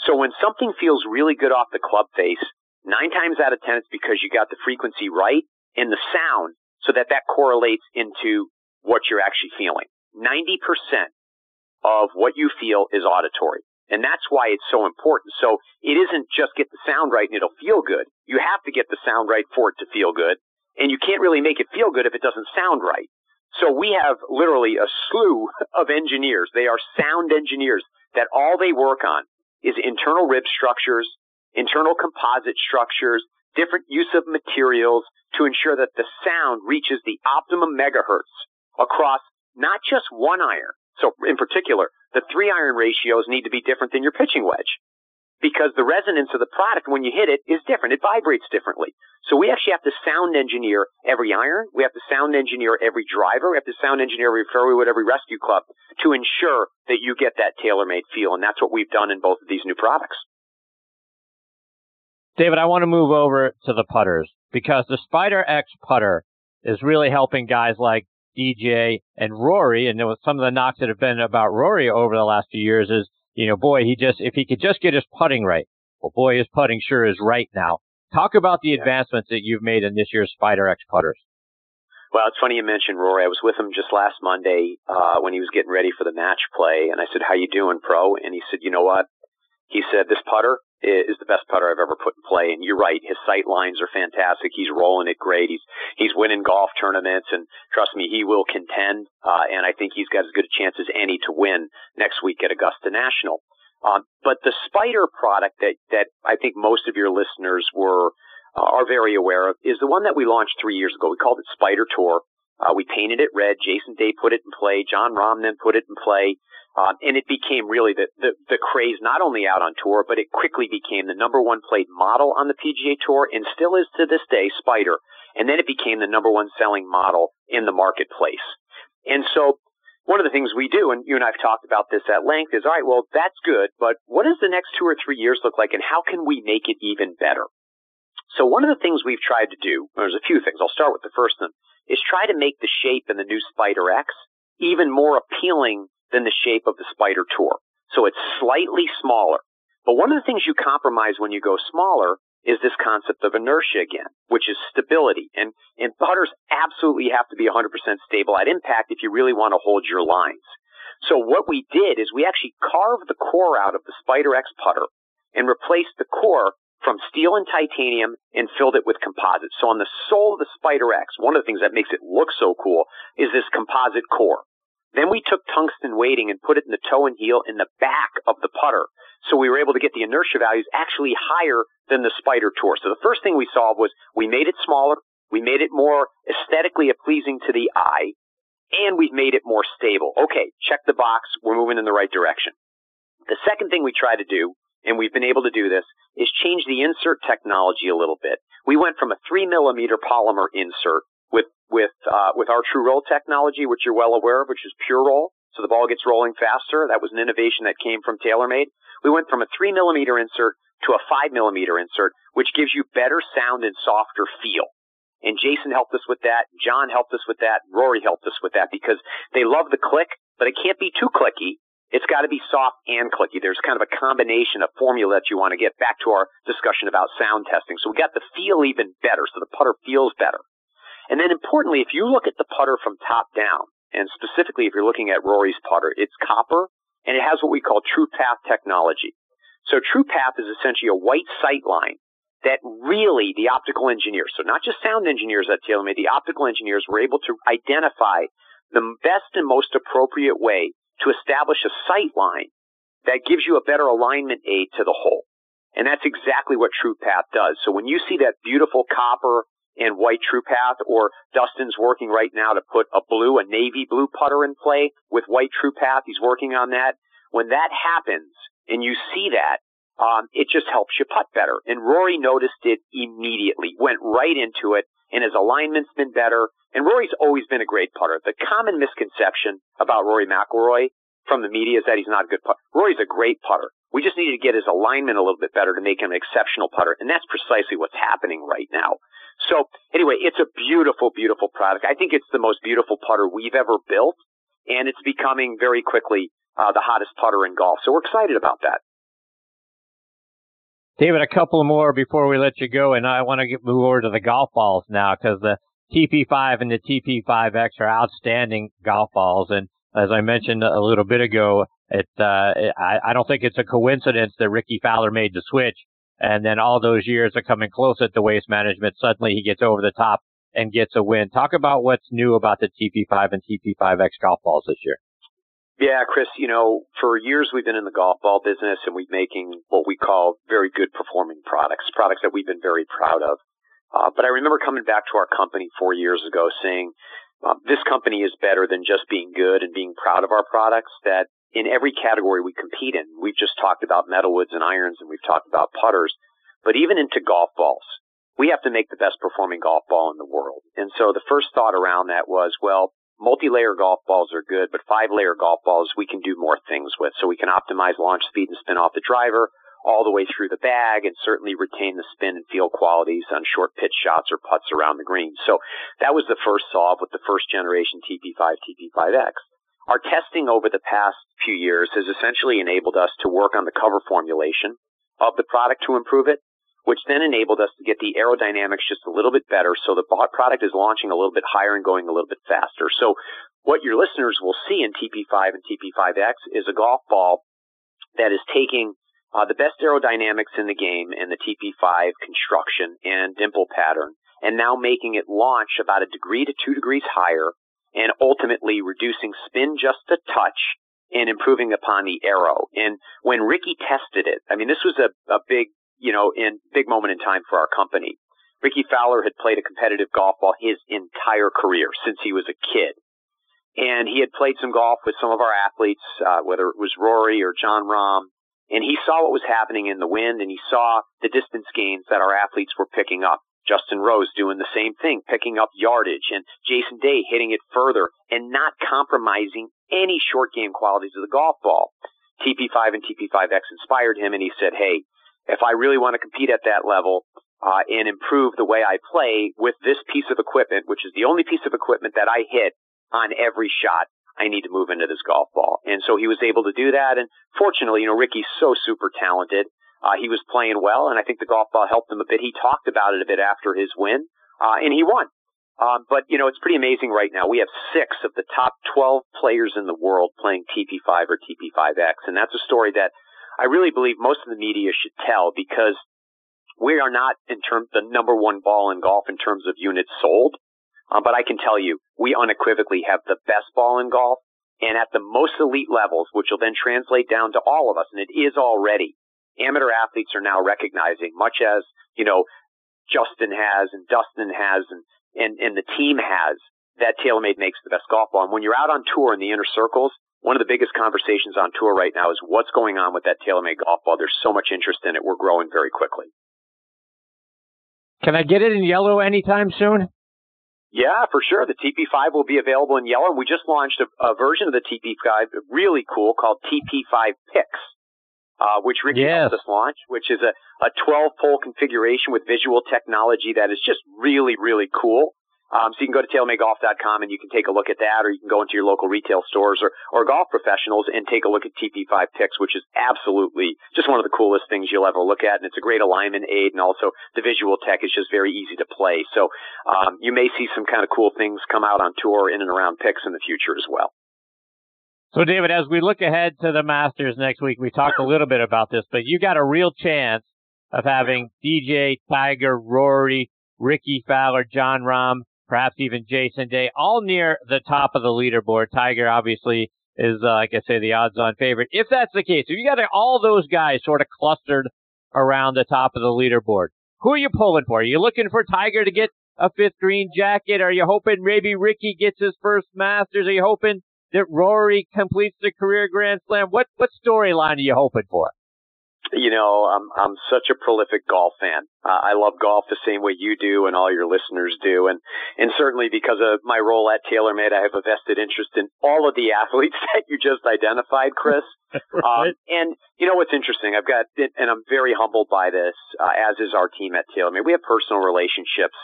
F: So when something feels really good off the club face, nine times out of ten, it's because you got the frequency right and the sound so that that correlates into what you're actually feeling. 90% of what you feel is auditory. And that's why it's so important. So it isn't just get the sound right and it'll feel good. You have to get the sound right for it to feel good. And you can't really make it feel good if it doesn't sound right. So we have literally a slew [LAUGHS] of engineers. They are sound engineers that all they work on is internal rib structures, internal composite structures, different use of materials to ensure that the sound reaches the optimum megahertz across not just one iron. So in particular, the three iron ratios need to be different than your pitching wedge because the resonance of the product when you hit it is different. It vibrates differently. So we actually have to sound engineer every iron. We have to sound engineer every driver. We have to sound engineer every fairway wood, every rescue club to ensure that you get that tailor-made feel. And that's what we've done in both of these new products.
B: David, I want to move over to the putters because the Spider X putter is really helping guys like DJ and Rory. And some of the knocks that have been about Rory over the last few years is, you know, boy, he just, if he could just get his putting right. Well, boy, his putting sure is right now. Talk about the advancements that you've made in this year's Spider X putters.
F: Well, it's funny you mentioned Rory. I was with him just last Monday uh, when he was getting ready for the match play, and I said, "How you doing, pro?" And he said, "You know what?" He said, "This putter, is the best putter I've ever put in play. And you're right, his sight lines are fantastic. He's rolling it great. He's he's winning golf tournaments, and trust me, he will contend. Uh, and I think he's got as good a chance as any to win next week at Augusta National. Um, but the Spider product that that I think most of your listeners were uh, are very aware of is the one that we launched three years ago. We called it Spider Tour. Uh, we painted it red. Jason Day put it in play. Jon Rahm then put it in play. Um, and it became really the, the, the craze not only out on tour, but it quickly became the number one played model on the PGA Tour and still is to this day Spider. And then it became the number one selling model in the marketplace. And so one of the things we do, and you and I have talked about this at length, is all right, well, that's good, but what does the next two or three years look like and how can we make it even better? So one of the things we've tried to do, there's a few things, I'll start with the first one, is try to make the shape in the new Spider X even more appealing than the shape of the Spider Tour. So it's slightly smaller. But one of the things you compromise when you go smaller is this concept of inertia again, which is stability. And, and putters absolutely have to be 100% stable at impact if you really want to hold your lines. So what we did is we actually carved the core out of the Spider X putter and replaced the core from steel and titanium and filled it with composite. So on the sole of the Spider X, one of the things that makes it look so cool is this composite core. Then we took tungsten weighting and put it in the toe and heel in the back of the putter. So we were able to get the inertia values actually higher than the Spider Tour. So the first thing we solved was we made it smaller, we made it more aesthetically pleasing to the eye, and we've made it more stable. Okay, check the box, we're moving in the right direction. The second thing we try to do, and we've been able to do this, is change the insert technology a little bit. We went from a three millimeter polymer insert with uh, with our True Roll technology, which you're well aware of, which is Pure Roll. So the ball gets rolling faster. That was an innovation that came from TaylorMade. We went from a three millimeter insert to a five millimeter insert, which gives you better sound and softer feel. And Jason helped us with that. Jon helped us with that. Rory helped us with that because they love the click, but it can't be too clicky. It's got to be soft and clicky. There's kind of a combination of formula that you want to get back to our discussion about sound testing. So we got the feel even better. So the putter feels better. And then importantly, if you look at the putter from top down, and specifically if you're looking at Rory's putter, it's copper and it has what we call True Path technology. So True Path is essentially a white sight line that really the optical engineers, so not just sound engineers at TaylorMade, the optical engineers were able to identify the best and most appropriate way to establish a sight line that gives you a better alignment aid to the hole. And that's exactly what True Path does. So when you see that beautiful copper and white true path or Dustin's working right now to put a blue, a navy blue putter in play with white true path. He's working on that. When that happens and you see that, um, it just helps you putt better. And Rory noticed it immediately, went right into it, and his alignment's been better. And Rory's always been a great putter. The common misconception about Rory McIlroy from the media is that he's not a good putter. Rory's a great putter. We just need to get his alignment a little bit better to make him an exceptional putter. And that's precisely what's happening right now. So anyway, it's a beautiful, beautiful product. I think it's the most beautiful putter we've ever built, and it's becoming very quickly uh, the hottest putter in golf. So we're excited about that.
B: David, a couple more before we let you go, and I want to get, move over to the golf balls now because the TP5 and the TP5X are outstanding golf balls, and as I mentioned a little bit ago, it, uh, I, I don't think it's a coincidence that Rickie Fowler made the switch. And then all those years of coming close at the waste management, suddenly he gets over the top and gets a win. Talk about what's new about the TP5 and TP5X golf balls this year.
F: Yeah, Chris, you know, for years we've been in the golf ball business and we're making what we call very good performing products, products that we've been very proud of. Uh, but I remember coming back to our company four years ago saying, uh, this company is better than just being good and being proud of our products, that in every category we compete in, we've just talked about metalwoods and irons and we've talked about putters, but even into golf balls, we have to make the best performing golf ball in the world. And so the first thought around that was, well, multi-layer golf balls are good, but five layer golf balls we can do more things with. So we can optimize launch speed and spin off the driver all the way through the bag and certainly retain the spin and feel qualities on short pitch shots or putts around the green. So that was the first solve with the first generation TP5, TP5X. Our testing over the past few years has essentially enabled us to work on the cover formulation of the product to improve it, which then enabled us to get the aerodynamics just a little bit better so the product is launching a little bit higher and going a little bit faster. So what your listeners will see in TP5 and TP5X is a golf ball that is taking uh, the best aerodynamics in the game and the TP5 construction and dimple pattern, and now making it launch about a degree to two degrees higher, and ultimately reducing spin just a touch and improving upon the aero. And when Rickie tested it, I mean, this was a, a big, you know, in big moment in time for our company. Rickie Fowler had played a competitive golf ball his entire career since he was a kid. And he had played some golf with some of our athletes, uh, whether it was Rory or Jon Rahm, and he saw what was happening in the wind and he saw the distance gains that our athletes were picking up. Justin Rose doing the same thing, picking up yardage and Jason Day hitting it further and not compromising any short game qualities of the golf ball. TP5 and TP5X inspired him and he said, Hey, if I really want to compete at that level, uh, and improve the way I play with this piece of equipment, which is the only piece of equipment that I hit on every shot, I need to move into this golf ball. And so he was able to do that. And fortunately, you know, Rickie's so super talented. Uh, he was playing well, and I think the golf ball helped him a bit. He talked about it a bit after his win, uh, and he won. Um, but you know, it's pretty amazing right now. We have six of the top 12 players in the world playing TP5 or TP5X, and that's a story that I really believe most of the media should tell because we are not in terms the number one ball in golf in terms of units sold. Um, but I can tell you, we unequivocally have the best ball in golf. And at the most elite levels, which will then translate down to all of us, and it is already, amateur athletes are now recognizing, much as, you know, Justin has and Dustin has and, and, and the team has, that TaylorMade makes the best golf ball. And when you're out on tour in the inner circles, one of the biggest conversations on tour right now is what's going on with that TaylorMade golf ball. There's so much interest in it. We're growing very quickly.
B: Can I get it in yellow anytime soon?
F: Yeah, for sure. The TP5 will be available in yellow, we just launched a, a version of the TP5, really cool, called TP5 pix, uh, which Rickie yes. helped us launch, which is a, a 12 pole configuration with visual technology that is just really, really cool. Um, so you can go to TaylorMadeGolf.com and you can take a look at that, or you can go into your local retail stores or, or golf professionals and take a look at TP5 pix, which is absolutely just one of the coolest things you'll ever look at. And it's a great alignment aid, and also the visual tech is just very easy to play. So um, you may see some kind of cool things come out on tour in and around pix in the future as well.
B: So, David, as we look ahead to the Masters next week, we talked a little bit about this, but you got a real chance of having DJ, Tiger, Rory, Rickie Fowler, Jon Rahm, perhaps even Jason Day, all near the top of the leaderboard. Tiger obviously is, uh, like I say, the odds-on favorite. If that's the case, if you got all those guys sort of clustered around the top of the leaderboard, who are you pulling for? Are you looking for Tiger to get a fifth green jacket? Are you hoping maybe Rickie gets his first Masters? Are you hoping that Rory completes the career Grand Slam? What what storyline are you hoping for?
F: You know, I'm I'm such a prolific golf fan. Uh, I love golf the same way you do, and all your listeners do, and and certainly because of my role at TaylorMade, I have a vested interest in all of the [LAUGHS] athletes that you just identified, Chris. [LAUGHS] right. um, and you know what's interesting? I've got, and I'm very humbled by this, uh, as is our team at TaylorMade. We have personal relationships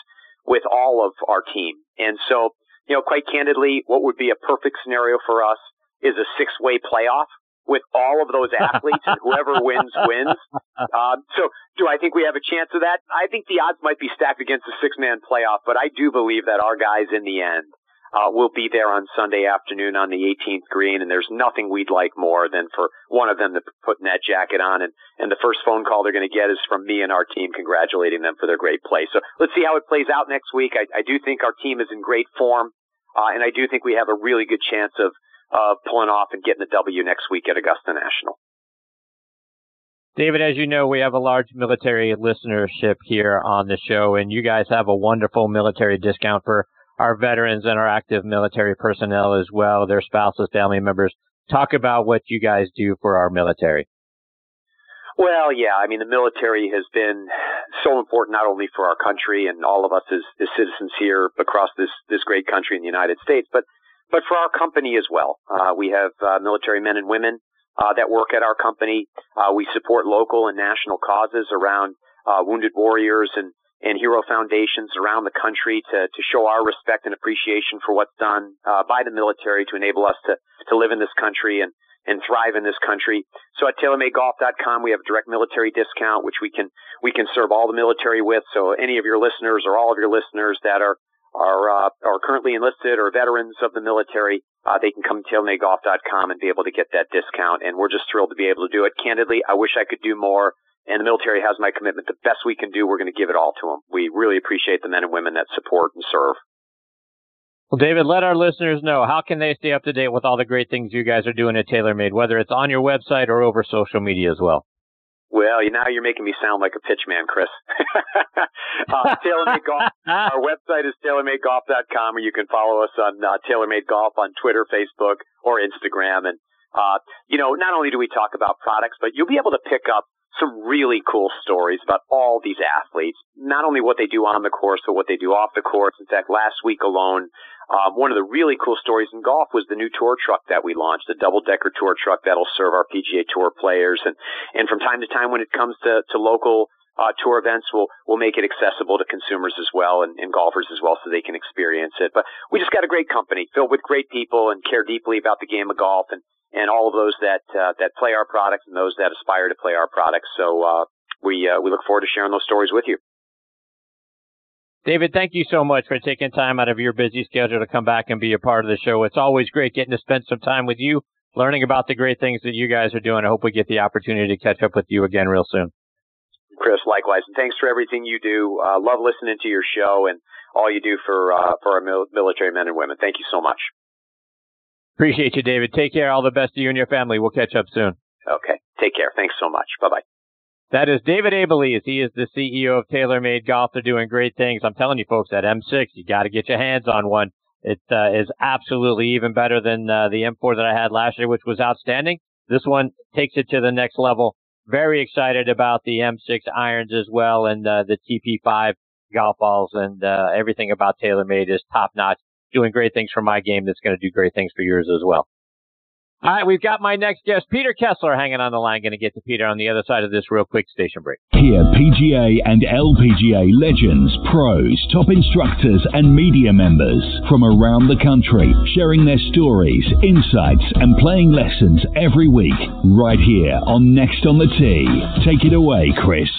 F: with all of our team, and so you know, quite candidly, what would be a perfect scenario for us is a six-way playoff with all of those [LAUGHS] athletes, and whoever wins wins. Um, so, do I think we have a chance of that? I think the odds might be stacked against a six-man playoff, but I do believe that our guys in the end uh, will be there on Sunday afternoon on the 18th green, and there's nothing we'd like more than for one of them to put that jacket on, and and the first phone call they're going to get is from me and our team congratulating them for their great play. So let's see how it plays out next week. I, I do think our team is in great form, uh, and I do think we have a really good chance of uh, pulling off and getting a W next week at Augusta National.
B: David, as you know, we have a large military listenership here on the show, and you guys have a wonderful military discount for our veterans and our active military personnel as well, their spouses, family members. Talk about what you guys do for our military.
F: Well, yeah, I mean, the military has been so important not only for our country and all of us as, as citizens here across this, this great country in the United States, but but for our company as well. Uh, we have uh, military men and women uh, that work at our company. Uh, we support local and national causes around uh, wounded warriors and, and hero foundations around the country to, to show our respect and appreciation for what's done uh, by the military to enable us to, to live in this country and, and thrive in this country. So at TaylorMadeGolf.com, we have a direct military discount, which we can we can serve all the military with. So any of your listeners or all of your listeners that are are uh, are currently enlisted or veterans of the military, uh, they can come to TaylorMadeGolf.com and be able to get that discount. And we're just thrilled to be able to do it. Candidly, I wish I could do more. And the military has my commitment. The best we can do, we're going to give it all to them. We really appreciate the men and women that support and serve.
B: Well, David, let our listeners know how can they stay up to date with all the great things you guys are doing at TaylorMade, whether it's on your website or over social media as well.
F: Well, now you're making me sound like a pitchman, Chris. [LAUGHS] uh, TaylorMade Golf. Our website is TaylorMadeGolf.com, or you can follow us on uh, TaylorMade Golf on Twitter, Facebook, or Instagram. And uh, you know, not only do we talk about products, but you'll be able to pick up some really cool stories about all these athletes. Not only what they do on the course, but what they do off the course. In fact, last week alone, um, one of the really cool stories in golf was the new tour truck that we launched, the double decker tour truck that'll serve our PGA Tour players. And, and from time to time when it comes to, to local uh, tour events, we'll, we'll make it accessible to consumers as well and, and golfers as well so they can experience it. But we just got a great company filled with great people and care deeply about the game of golf and, and all of those that, uh, that play our products and those that aspire to play our products. So, uh, we, uh, we look forward to sharing those stories with you.
B: David, thank you so much for taking time out of your busy schedule to come back and be a part of the show. It's always great getting to spend some time with you, learning about the great things that you guys are doing. I hope we get the opportunity to catch up with you again real soon.
F: Chris, likewise, and thanks for everything you do. Uh, love listening to your show and all you do for uh, for our mil- military men and women. Thank you so much.
B: Appreciate you, David. Take care. All the best to you and your family. We'll catch up soon.
F: Okay. Take care. Thanks so much. Bye bye.
B: That is David Abeles. He is the CEO of TaylorMade Golf. They're doing great things. I'm telling you, folks, that M6, you got to get your hands on one. It uh, is absolutely even better than uh, the M4 that I had last year, which was outstanding. This one takes it to the next level. Very excited about the M6 irons as well and uh, the TP5 golf balls and uh, everything about TaylorMade is top notch. Doing great things for my game. That's going to do great things for yours as well. All right, we've got my next guest, Peter Kessler, hanging on the line. Going to get to Peter on the other side of this real quick station break.
G: Here, PGA and LPGA legends, pros, top instructors, and media members from around the country sharing their stories, insights, and playing lessons every week, right here on Next on the Tee. Take it away, Chris.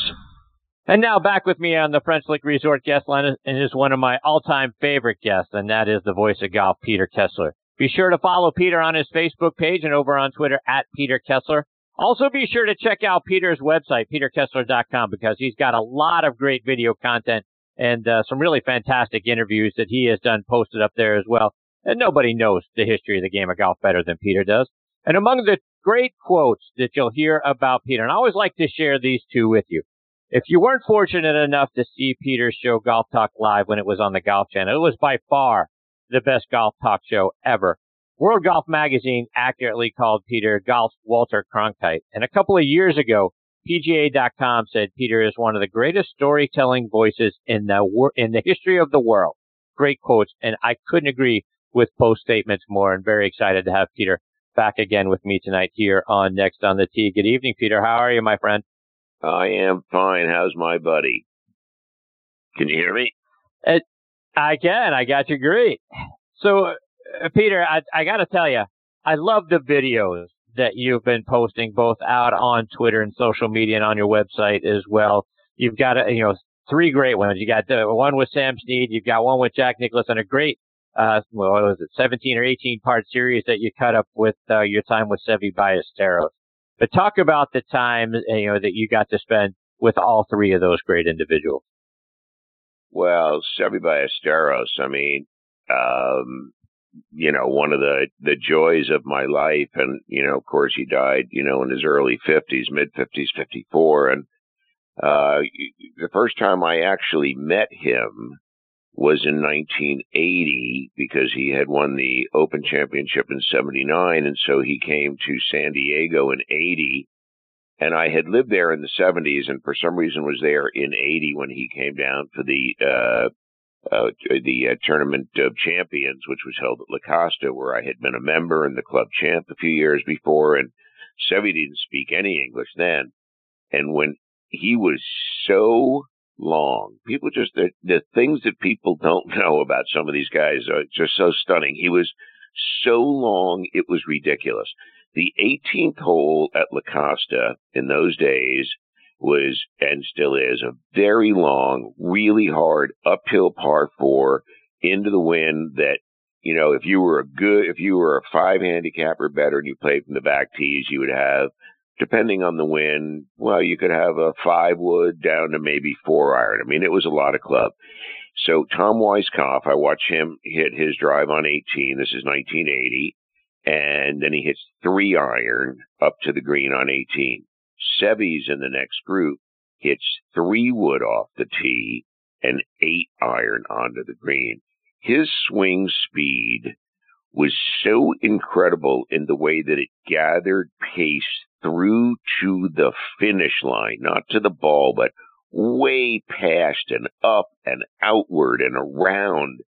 B: And now back with me on the French Lick Resort guest line and is one of my all-time favorite guests, and that is the voice of golf, Peter Kessler. Be sure to follow Peter on his Facebook page and over on Twitter at Peter Kessler. Also be sure to check out Peter's website, peterkessler.com, because he's got a lot of great video content and uh, some really fantastic interviews that he has done posted up there as well. And nobody knows the history of the game of golf better than Peter does. And among the great quotes that you'll hear about Peter, and I always like to share these two with you. If you weren't fortunate enough to see Peter's show Golf Talk Live when it was on the Golf Channel, it was by far the best golf talk show ever. World Golf Magazine accurately called Peter golf's Walter Cronkite. And a couple of years ago, PGA.com said Peter is one of the greatest storytelling voices in the wor- in the history of the world. Great quotes, and I couldn't agree with both statements more. And very excited to have Peter back again with me tonight here on Next on the Tee. Good evening, Peter. How are you, my friend?
H: I am fine. How's my buddy? Can you hear me?
B: It, I can. I got you great. So, uh, Peter, I, I got to tell you, I love the videos that you've been posting both out on Twitter and social media and on your website as well. You've got you know three great ones. You got the one with Sam Snead. You've got one with Jack Nicklaus and a great uh, well, what was it, 17 or 18 part series that you cut up with uh, your time with Seve Ballesteros. But talk about the time you know that you got to spend with all three of those great individuals.
H: Well, Seve Ballesteros, I mean, um, you know, one of the, the joys of my life. And, you know, of course, he died, you know, in his early 50s, mid 50s, 54. And uh, the first time I actually met him was in 1980 because he had won the Open Championship in 79. And so he came to San Diego in 80. And I had lived there in the 70s and for some reason was there in 80 when he came down for the, uh, uh, the uh, Tournament of Champions, which was held at La Costa, where I had been a member and the club champ a few years before. And Seve didn't speak any English then. And when he was so long, people just, the, the things that people don't [LAUGHS] know about some of these guys are just so stunning. He was so long, it was ridiculous. The 18th hole at La Costa in those days was and still is a very long, really hard uphill par four into the wind that, you know, if you were a good, if you were a five handicap or better and you played from the back tees, you would have, depending on the wind, well, you could have a five wood down to maybe four iron. I mean, it was a lot of club. So Tom Weiskopf, I watch him hit his drive on 18. This is 1980. And then he hits three iron up to the green on 18. Seve's in the next group hits three wood off the tee and eight iron onto the green. His swing speed was so incredible in the way that it gathered pace through to the finish line, not to the ball, but way past and up and outward and around.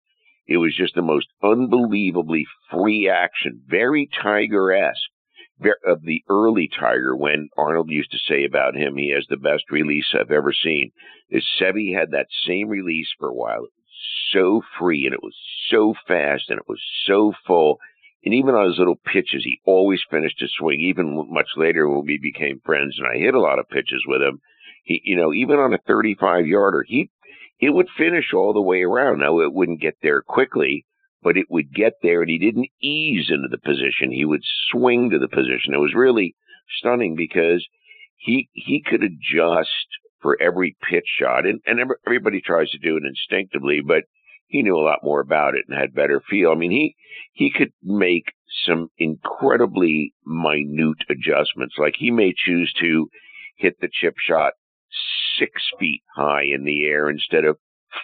H: It was just the most unbelievably free action, very Tiger-esque of the early Tiger when Arnold used to say about him, he has the best release I've ever seen. Is Seve had that same release for a while. It was so free and it was so fast and it was so full. And even on his little pitches, he always finished his swing. Even much later when we became friends and I hit a lot of pitches with him, he, you know, even on a 35 yarder, he, it would finish all the way around. Now it wouldn't get there quickly, but it would get there and he didn't ease into the position. He would swing to the position. It was really stunning because he, he could adjust for every pitch shot and, and everybody tries to do it instinctively, but he knew a lot more about it and had better feel. I mean, he, he could make some incredibly minute adjustments. Like he may choose to hit the chip shot six feet high in the air instead of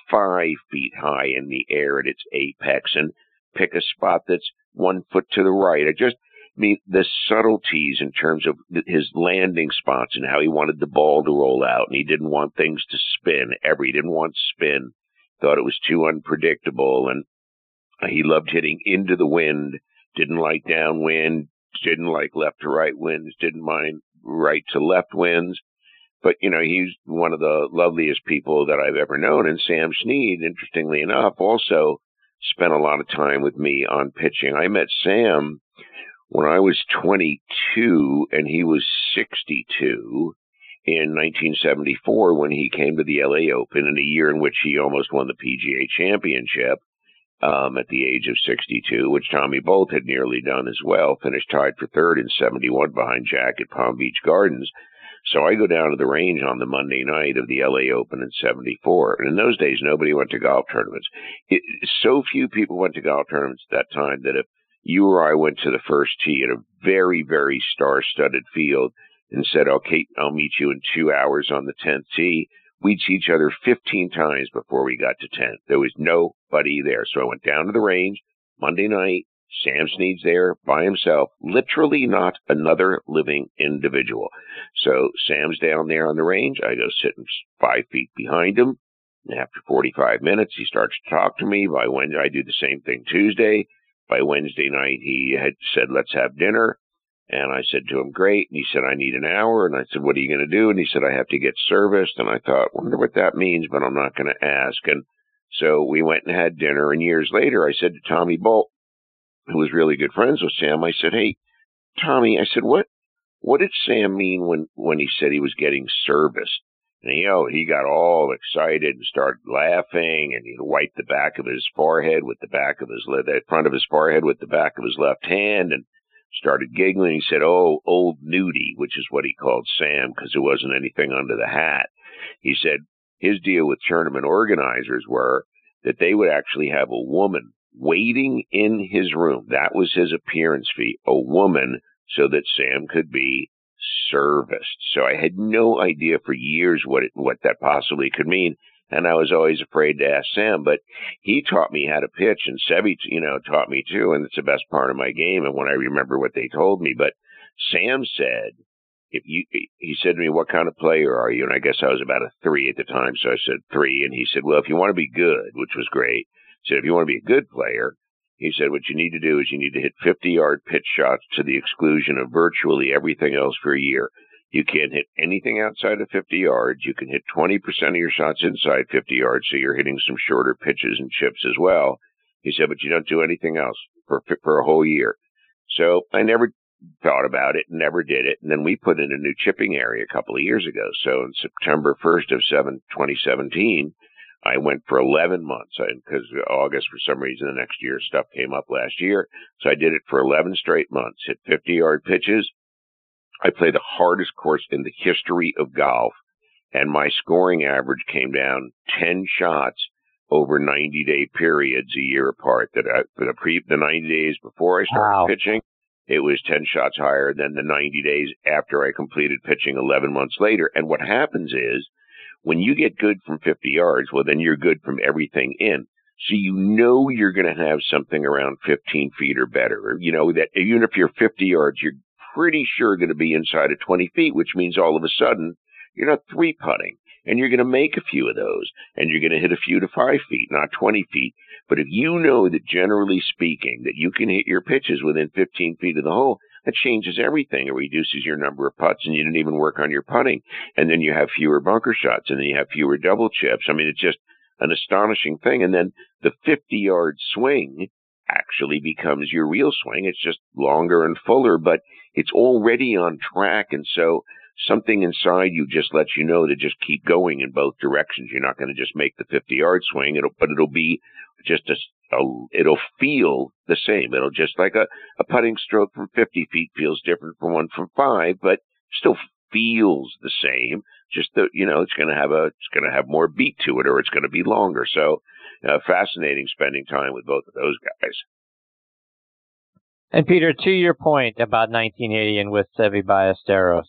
H: five feet high in the air at its apex and pick a spot that's one foot to the right. I just mean the subtleties in terms of his landing spots and how he wanted the ball to roll out, and he didn't want things to spin. Ever he didn't want spin. Thought it was too unpredictable, and he loved hitting into the wind. Didn't like downwind. Didn't like left to right winds. Didn't mind right to left winds. But, you know, he's one of the loveliest people that I've ever known. And Sam Snead, interestingly enough, also spent a lot of time with me on pitching. I met Sam when I was 22 and he was 62 in 1974 when he came to the LA Open in a year in which he almost won the PGA championship. Um, at the age of 62, which Tommy Bolt had nearly done as well, finished tied for third in 71 behind Jack at Palm Beach Gardens. So I go down to the range on the Monday night of the LA Open in 74. And in those days, nobody went to golf tournaments. It, so few people went to golf tournaments at that time that if you or I went to the first tee at a very, very star studded field and said, okay, I'll meet you in two hours on the 10th tee, we'd see each other 15 times before we got to 10. There was nobody there. So I went down to the range Monday night, Sam Snead's there by himself, literally not another living individual. So Sam's down there on the range. I go sitting five feet behind him. And after 45 minutes, he starts to talk to me. By Wednesday, I do the same thing Tuesday. By Wednesday night, he had said, let's have dinner. And I said to him, great. And he said, I need an hour. And I said, what are you going to do? And he said, I have to get serviced. And I thought, wonder what that means, but I'm not going to ask. And so we went and had dinner. And years later, I said to Tommy Bolt, who was really good friends with Sam, I said, Hey, Tommy, I said, what, what did Sam mean when, when he said he was getting serviced? And you oh, know, he got all excited and started laughing and he wiped the back of his forehead with the back of his, the front of his forehead with the back of his left hand and started giggling. He said, Oh, old Nudie, which is what he called Sam because there wasn't anything under the hat. He said his deal with tournament organizers were that they would actually have a woman waiting in his room. That was his appearance fee, a woman so that Sam could be serviced. So I had no idea for years what it, what that possibly could mean. And I was always afraid to ask Sam, but he taught me how to pitch and Seve, you know, taught me too. And it's the best part of my game. And when I remember what they told me, but Sam said, if you, he said to me, what kind of player are you? And I guess I was about a three at the time. So I said three. And he said, well, if you want to be good, which was great, said, if you want to be a good player, he said, what you need to do is you need to hit 50 yard pitch shots to the exclusion of virtually everything else for a year. You can't hit anything outside of 50 yards. You can hit 20% of your shots inside 50 yards, so you're hitting some shorter pitches and chips as well. He said, but you don't do anything else for, for a whole year. So I never thought about it, never did it. And then we put in a new chipping area a couple of years ago. So in September 1st of 7, 2017, I went for 11 months and because August, for some reason, the next year stuff came up last year. So I did it for 11 straight months, hit 50 yard pitches. I played the hardest course in the history of golf and my scoring average came down 10 shots over 90 day periods a year apart. That I, for the pre, the 90 days before I started wow. pitching, it was 10 shots higher than the 90 days after I completed pitching 11 months later. And what happens is when you get good from 50 yards, well, then you're good from everything in. So you know you're going to have something around 15 feet or better. You know that even if you're 50 yards, you're pretty sure going to be inside of 20 feet, which means all of a sudden you're not three putting and you're going to make a few of those and you're going to hit a few to five feet, not 20 feet. But if you know that generally speaking that you can hit your pitches within 15 feet of the hole, that changes everything. It reduces your number of putts and you didn't even work on your putting. And then you have fewer bunker shots and then you have fewer double chips. I mean, it's just an astonishing thing. And then the 50 yard swing actually becomes your real swing. It's just longer and fuller, but it's already on track. And so something inside you just lets you know to just keep going in both directions. You're not going to just make the 50 yard swing. It'll, but it'll be just a, a, it'll feel the same. It'll just like a, a putting stroke from 50 feet feels different from one from five, but still feels the same. Just that, you know, it's going to have a, it's going to have more beat to it or it's going to be longer. So, uh, fascinating spending time with both of those guys.
B: And Peter, to your point about 1980 and with Seve Ballesteros,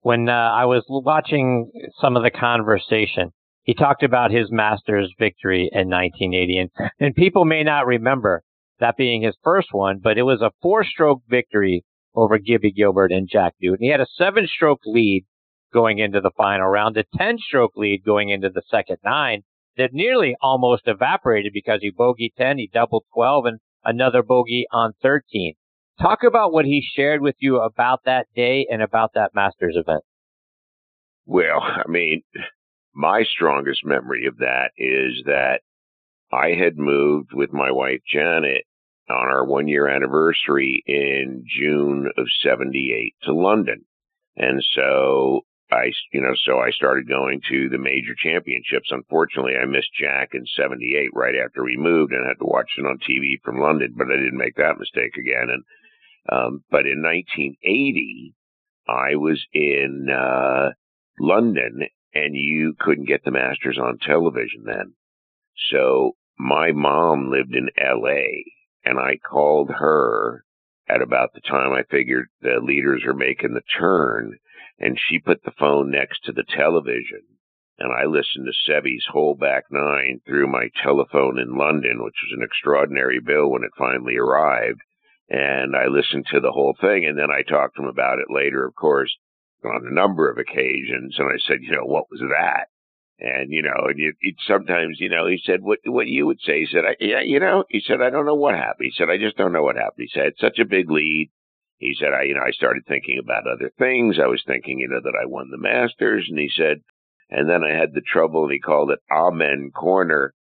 B: when uh, I was watching some of the conversation, he talked about his Masters victory in 1980, and, and people may not remember that being his first one, but it was a four-stroke victory over Gibby Gilbert and Jack Newton. He had a seven-stroke lead going into the final round, a 10-stroke lead going into the second nine that nearly almost evaporated because he bogeyed 10, he doubled 12, and another bogey on 13. Talk about what he shared with you about that day and about that Masters event.
H: Well, I mean, my strongest memory of that is that I had moved with my wife Janet on our one year anniversary in June of 78 to London. And so I, you know, so I started going to the major championships. Unfortunately, I missed Jack in 78 right after we moved and had to watch it on TV from London, but I didn't make that mistake again. And, um, but in 1980, I was in, uh, London and you couldn't get the Masters on television then. So my mom lived in LA and I called her at about the time I figured the leaders are making the turn and she put the phone next to the television and I listened to Seve's whole back nine through my telephone in London, which was an extraordinary bill when it finally arrived. And I listened to the whole thing and then I talked to him about it later, of course on a number of occasions, and I said, you know, what was that? And you know, and it, it sometimes, you know, he said, what what you would say? He said, I, yeah, you know, he said, I don't know what happened. He said, I just don't know what happened. He said, such a big lead. He said, I, you know, I started thinking about other things. I was thinking, you know, that I won the Masters, and he said, and then I had the trouble, and he called it Amen Corner.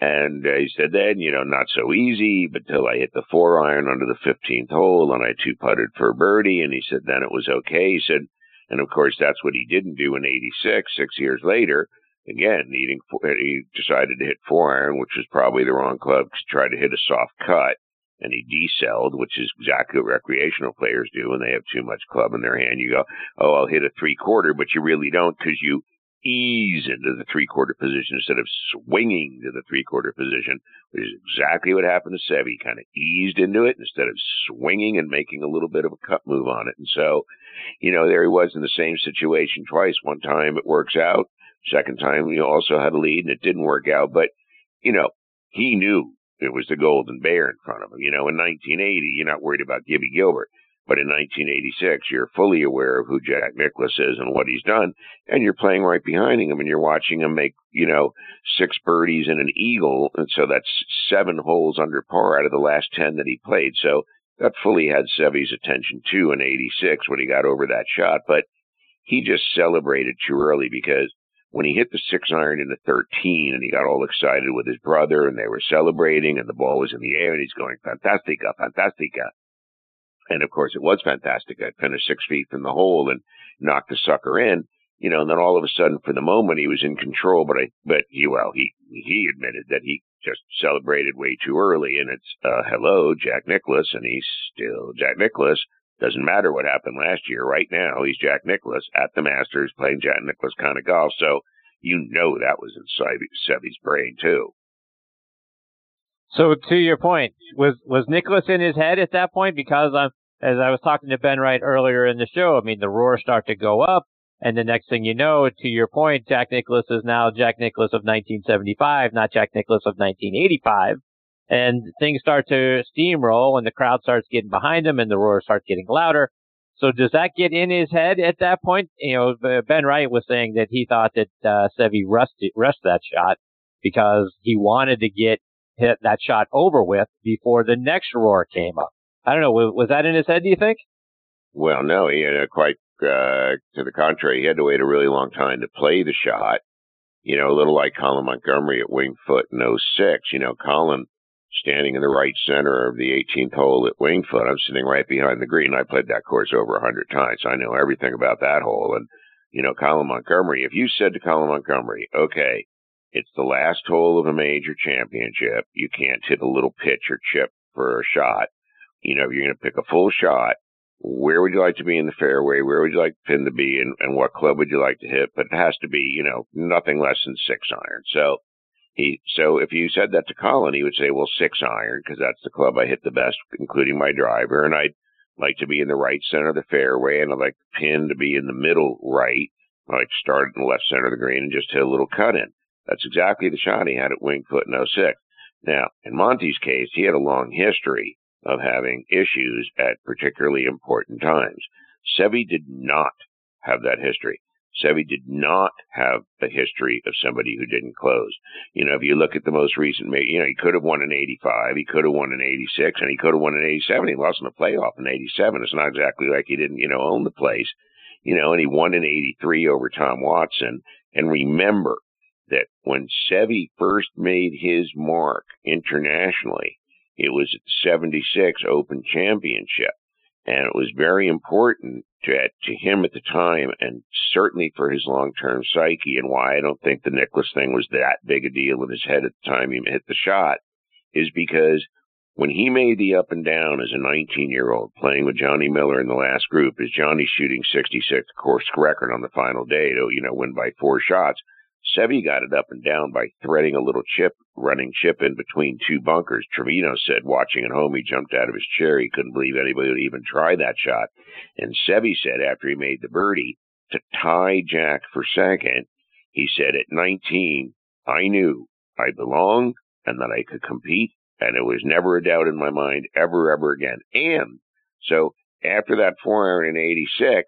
H: And uh, he said, then, you know, not so easy, but till I hit the four iron under the 15th hole and I two putted for a birdie. And he said, then it was okay. He said, and of course, that's what he didn't do in 86, six years later. Again, needing, he decided to hit four iron, which was probably the wrong club to try to hit a soft cut. And he decelled, which is exactly what recreational players do when they have too much club in their hand. You go, oh, I'll hit a three quarter, but you really don't because you ease into the three quarter position instead of swinging to the three quarter position, which is exactly what happened to Seve. He kind of eased into it instead of swinging and making a little bit of a cut move on it. And so, you know, there he was in the same situation twice. One time it works out. Second time he also had a lead and it didn't work out. But, you know, he knew it was the golden bear in front of him. You know, in 1980, you're not worried about Gibby Gilbert. But in 1986, you're fully aware of who Jack Nicklaus is and what he's done, and you're playing right behind him, and you're watching him make, you know, six birdies and an eagle, and so that's seven holes under par out of the last ten that he played. So that fully had Seve's attention too in '86 when he got over that shot, but he just celebrated too early because when he hit the six iron in the 13 and he got all excited with his brother and they were celebrating and the ball was in the air and he's going, Fantastica, Fantastica. And of course, it was fantastic. I finished six feet from the hole and knocked the sucker in. You know, and then all of a sudden, for the moment, he was in control. But I, but he, well, he he admitted that he just celebrated way too early. And it's uh, hello, Jack Nicklaus, and he's still Jack Nicklaus. Doesn't matter what happened last year. Right now, he's Jack Nicklaus at the Masters playing Jack Nicklaus kind of golf. So you know that was in Seve's brain too.
B: So to your point, was was Nicklaus in his head at that point? Because I'm, as I was talking to Ben Wright earlier in the show, I mean the roar start to go up, and the next thing you know, to your point, Jack Nicklaus is now Jack Nicklaus of 1975, not Jack Nicklaus of 1985, and things start to steamroll, and the crowd starts getting behind him, and the roar starts getting louder. So does that get in his head at that point? You know, Ben Wright was saying that he thought that uh, Seve rushed, rushed that shot because he wanted to get hit that shot over with before the next roar came up. I don't know. Was, that in his head? Do you think?
H: Well, no. He had a quite uh, to the contrary. He had to wait a really long time to play the shot. You know, a little like Colin Montgomerie at Winged Foot in 06. You know, Colin standing in the right center of the 18th hole at Winged Foot. I'm sitting right behind the green. I played that course over a hundred times. I know everything about that hole. And you know, Colin Montgomerie. If you said to Colin Montgomerie, "Okay, it's the last hole of a major championship. You can't hit a little pitch or chip for a shot. You know, you're going to pick a full shot. Where would you like to be in the fairway? Where would you like the pin to be? And, and what club would you like to hit? But it has to be, you know, nothing less than six iron. So he, so if you said that to Colin, he would say, well, six iron, because that's the club I hit the best, including my driver. And I'd like to be in the right center of the fairway, and I'd like the pin to be in the middle right. I like start in the left center of the green and just hit a little cut in. That's exactly the shot he had at Winged Foot in 06. Now, in Monty's case, he had a long history of having issues at particularly important times. Seve did not have that history. Seve did not have a history of somebody who didn't close. You know, if you look at the most recent, you know, he could have won in 85, he could have won in 86, and he could have won in 87. He lost in the playoff in 87. It's not exactly like he didn't, you know, own the place, you know, and he won in 83 over Tom Watson. And remember, that when Seve first made his mark internationally, it was at the 76 Open Championship. And it was very important to, to him at the time and certainly for his long-term psyche and why I don't think the Nicklaus thing was that big a deal in his head at the time he hit the shot is because when he made the up and down as a 19 year old playing with Johnny Miller in the last group, as Johnny shooting 66 course record on the final day to, you know, win by four shots, Seve got it up and down by threading a little chip, running chip in between two bunkers. Trevino said, watching at home, he jumped out of his chair. He couldn't believe anybody would even try that shot. And Seve said, after he made the birdie, to tie Jack for second, he said, at 19, I knew I belonged and that I could compete, and it was never a doubt in my mind ever, ever again. And so after that four iron in 86,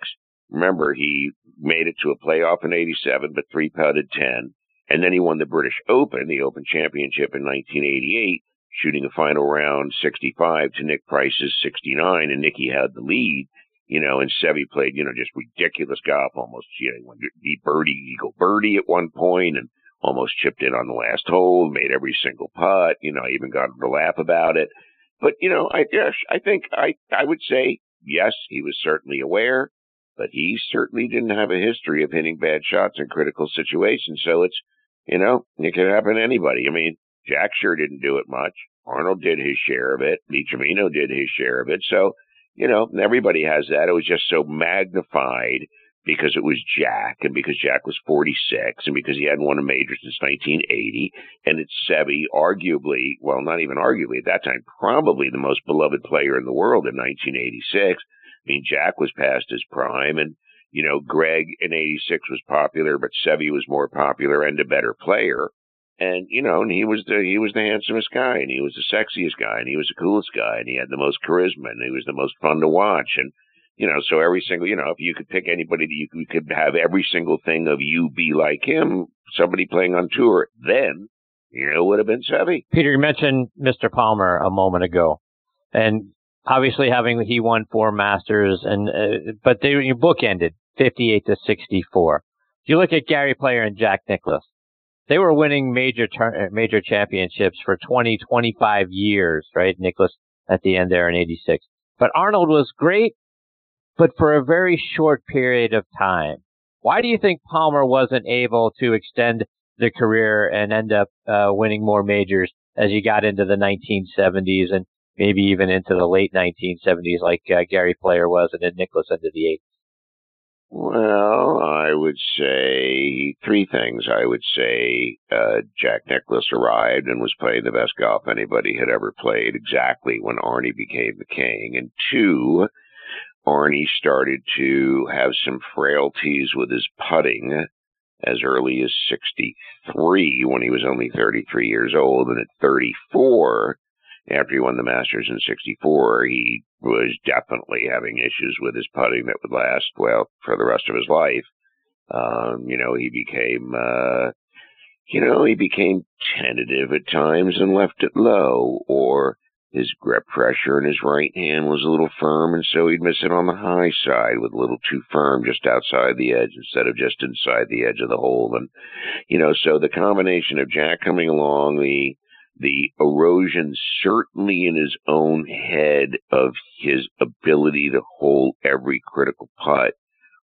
H: Remember, he made it to a playoff in 87, but three putted 10. And then he won the British Open, the Open Championship in 1988, shooting a final round 65 to Nick Price's 69. And Nicky had the lead, you know, and Seve played, you know, just ridiculous golf almost. You know, he birdie, eagle birdie at one point and almost chipped in on the last hole, made every single putt. You know, I even got him to laugh about it. But you know, I I think I I would say yes, he was certainly aware, but he certainly didn't have a history of hitting bad shots in critical situations. So it's you know, it can happen to anybody. I mean, Jack sure didn't do it much. Arnold did his share of it. Lee did his share of it. So, you know, everybody has that. It was just so magnified because it was Jack and because Jack was 46 and because he hadn't won a major since 1980. And it's Seve, arguably, well, not even arguably at that time, probably the most beloved player in the world in 1986. I mean, Jack was past his prime and, you know, Greg in 86 was popular, but Seve was more popular and a better player. And, you know, and he was the, he was the handsomest guy and he was the sexiest guy and he was the coolest guy and he had the most charisma and he was the most fun to watch. And, you know, so every single, you know, if you could pick anybody that you could, have every single thing of you be like him, somebody playing on tour, then, you know, it would have been Seve.
B: Peter, you mentioned Mr. Palmer a moment ago. And obviously having, he won four Masters and, uh, but they, your book ended 58 to 64. If you look at Gary Player and Jack Nicklaus, they were winning major uh, major championships for 20, 25 years, right? Nicklaus at the end there in 86. But Arnold was great, but for a very short period of time. Why do you think Palmer wasn't able to extend the career and end up uh, winning more majors as he got into the 1970s and maybe even into the late 1970s like uh, Gary Player was and then Nicklaus into the 80s?
H: Well, I would say three things. I would say uh, Jack Nicklaus arrived and was playing the best golf anybody had ever played exactly when Arnie became the king. And two, Arnie started to have some frailties with his putting as early as 63 when he was only 33 years old. And at 34, after he won the Masters in 64, he was definitely having issues with his putting that would last, well, for the rest of his life. Um, you know, he became, uh, you know, he became tentative at times and left it low, or his grip pressure in his right hand was a little firm, and so he'd miss it on the high side with a little too firm just outside the edge instead of just inside the edge of the hole. And, you know, so the combination of Jack coming along, the, the erosion certainly in his own head of his ability to hold every critical putt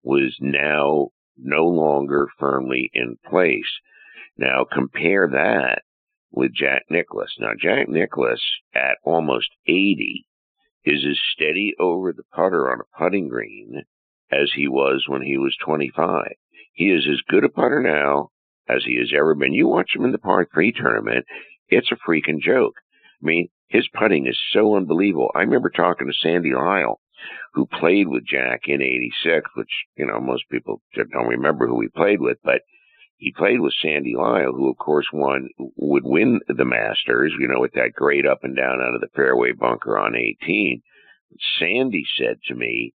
H: was now no longer firmly in place. Now compare that with Jack Nicklaus. Now Jack Nicklaus at almost 80 is as steady over the putter on a putting green as he was when he was 25. He is as good a putter now as he has ever been. You watch him in the par three tournament, it's a freaking joke. I mean, his putting is so unbelievable. I remember talking to Sandy Lyle, who played with Jack in 86, which, you know, most people don't remember who he played with, but he played with Sandy Lyle, who of course won, would win the Masters, you know, with that great up and down out of the fairway bunker on 18. Sandy said to me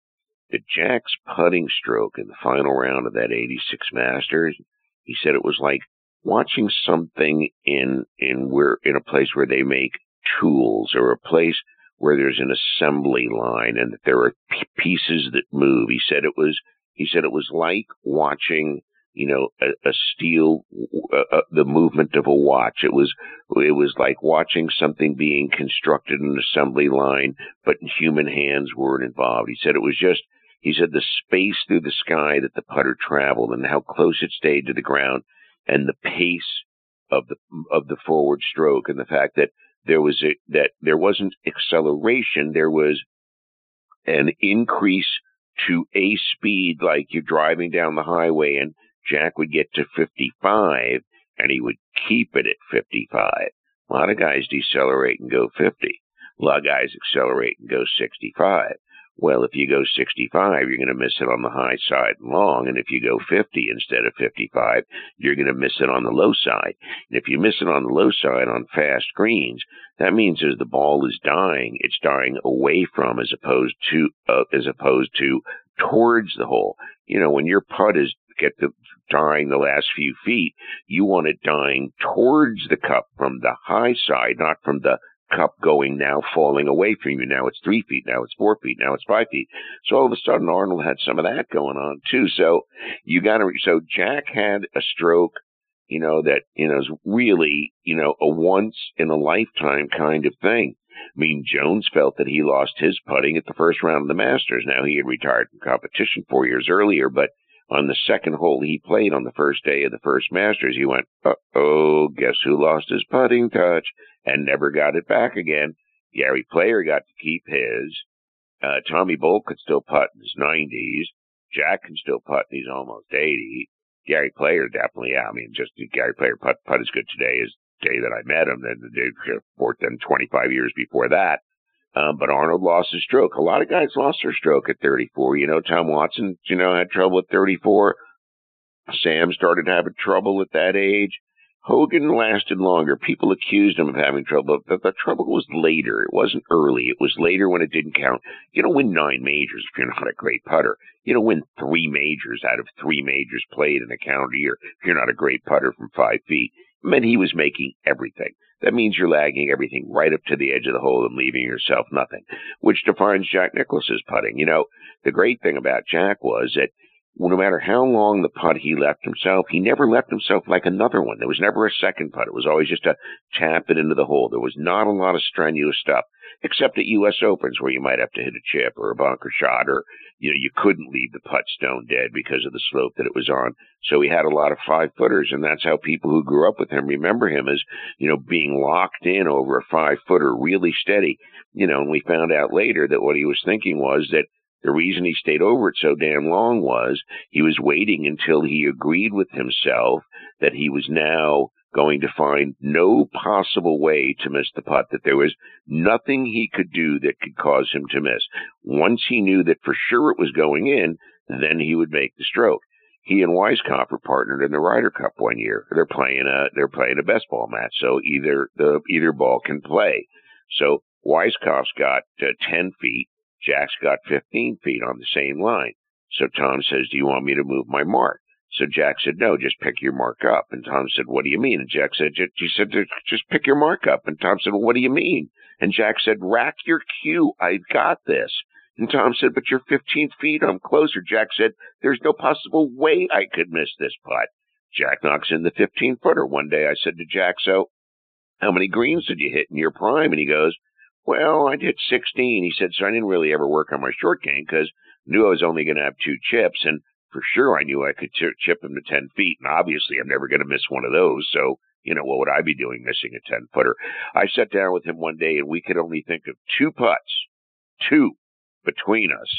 H: that Jack's putting stroke in the final round of that 86 Masters, he said it was like watching something in in where in a place where they make tools or a place where there's an assembly line and there are p- pieces that move. He said it was he said it was like watching you know a, a steel uh, uh, the movement of a watch. It was it was like watching something being constructed in an assembly line, but human hands weren't involved. He said it was just. He said the space through the sky that the putter traveled and how close it stayed to the ground and the pace of the of the forward stroke and the fact that there was a, that there wasn't acceleration, there was an increase to a speed like you're driving down the highway and Jack would get to 55 and he would keep it at 55. A lot of guys decelerate and go 50. A lot of guys accelerate and go 65. Well, if you go 65, you're going to miss it on the high side long. And if you go 50 instead of 55, you're going to miss it on the low side. And if you miss it on the low side on fast greens, that means as the ball is dying, it's dying away from as opposed to, uh, as opposed to towards the hole. You know, when your putt is get the dying the last few feet, you want it dying towards the cup from the high side, not from the cup going now falling away from you. Now it's three feet. Now it's four feet. Now it's five feet. So all of a sudden Arnold had some of that going on too. So you got to, so Jack had a stroke you know, that, you know, is really, you know, a once in a lifetime kind of thing. I mean, Jones felt that he lost his putting at the first round of the Masters. Now, he had retired from competition four years earlier, but on the second hole he played on the first day of the first Masters, he went, oh, guess who lost his putting touch and never got it back again. Gary Player got to keep his. Uh, Tommy Bolt could still putt in his 90s. Jack can still putt and he's almost 80. Gary Player definitely, yeah, I mean, just Gary Player putt, putt as good today as the day that I met him, than the day before, than 25 years before that. Um, but Arnold lost his stroke. A lot of guys lost their stroke at 34. You know, Tom Watson, you know, had trouble at 34. Sam started having trouble at that age. Hogan lasted longer. People accused him of having trouble, but the trouble was later. It wasn't early. It was later when it didn't count. You don't win nine majors if you're not a great putter. You don't win three majors out of three majors played in a calendar year if you're not a great putter from five feet. Meant he was making everything. That means you're lagging everything right up to the edge of the hole and leaving yourself nothing, which defines Jack Nicklaus's putting. You know, the great thing about Jack was that no matter how long the putt he left himself, he never left himself like another one. There was never a second putt. It was always just to tap it into the hole. There was not a lot of strenuous stuff, except at U.S. Opens where you might have to hit a chip or a bunker shot or, you know, you couldn't leave the putt stone dead because of the slope that it was on. So he had a lot of five footers and that's how people who grew up with him remember him as, you know, being locked in over a five footer, really steady. You know, and we found out later that what he was thinking was that the reason he stayed over it so damn long was he was waiting until he agreed with himself that he was now going to find no possible way to miss the putt, that there was nothing he could do that could cause him to miss. Once he knew that for sure it was going in, then he would make the stroke. He and Weiskopf are partnered in the Ryder Cup one year. They're playing a they're playing a best ball match, so either the either ball can play. So Weiskopf's got uh, ten feet, Jack's got 15 feet on the same line. So Tom says, Do you want me to move my mark? So Jack said, No, just pick your mark up. And Tom said, What do you mean? And Jack said, She said, Just pick your mark up. And Tom said, Well, what do you mean? And Jack said, Rack your cue. I've got this. And Tom said, But you're 15 feet. I'm closer. Jack said, There's no possible way I could miss this putt. Jack knocks in the 15 footer. One day I said to Jack, So how many greens did you hit in your prime? And he goes, well, I did 16. He said, so I didn't really ever work on my short game because knew I was only going to have two chips. And for sure, I knew I could ch- chip him to 10 feet. And obviously, I'm never going to miss one of those. So, you know, what would I be doing missing a 10 footer? I sat down with him one day and we could only think of two putts, two between us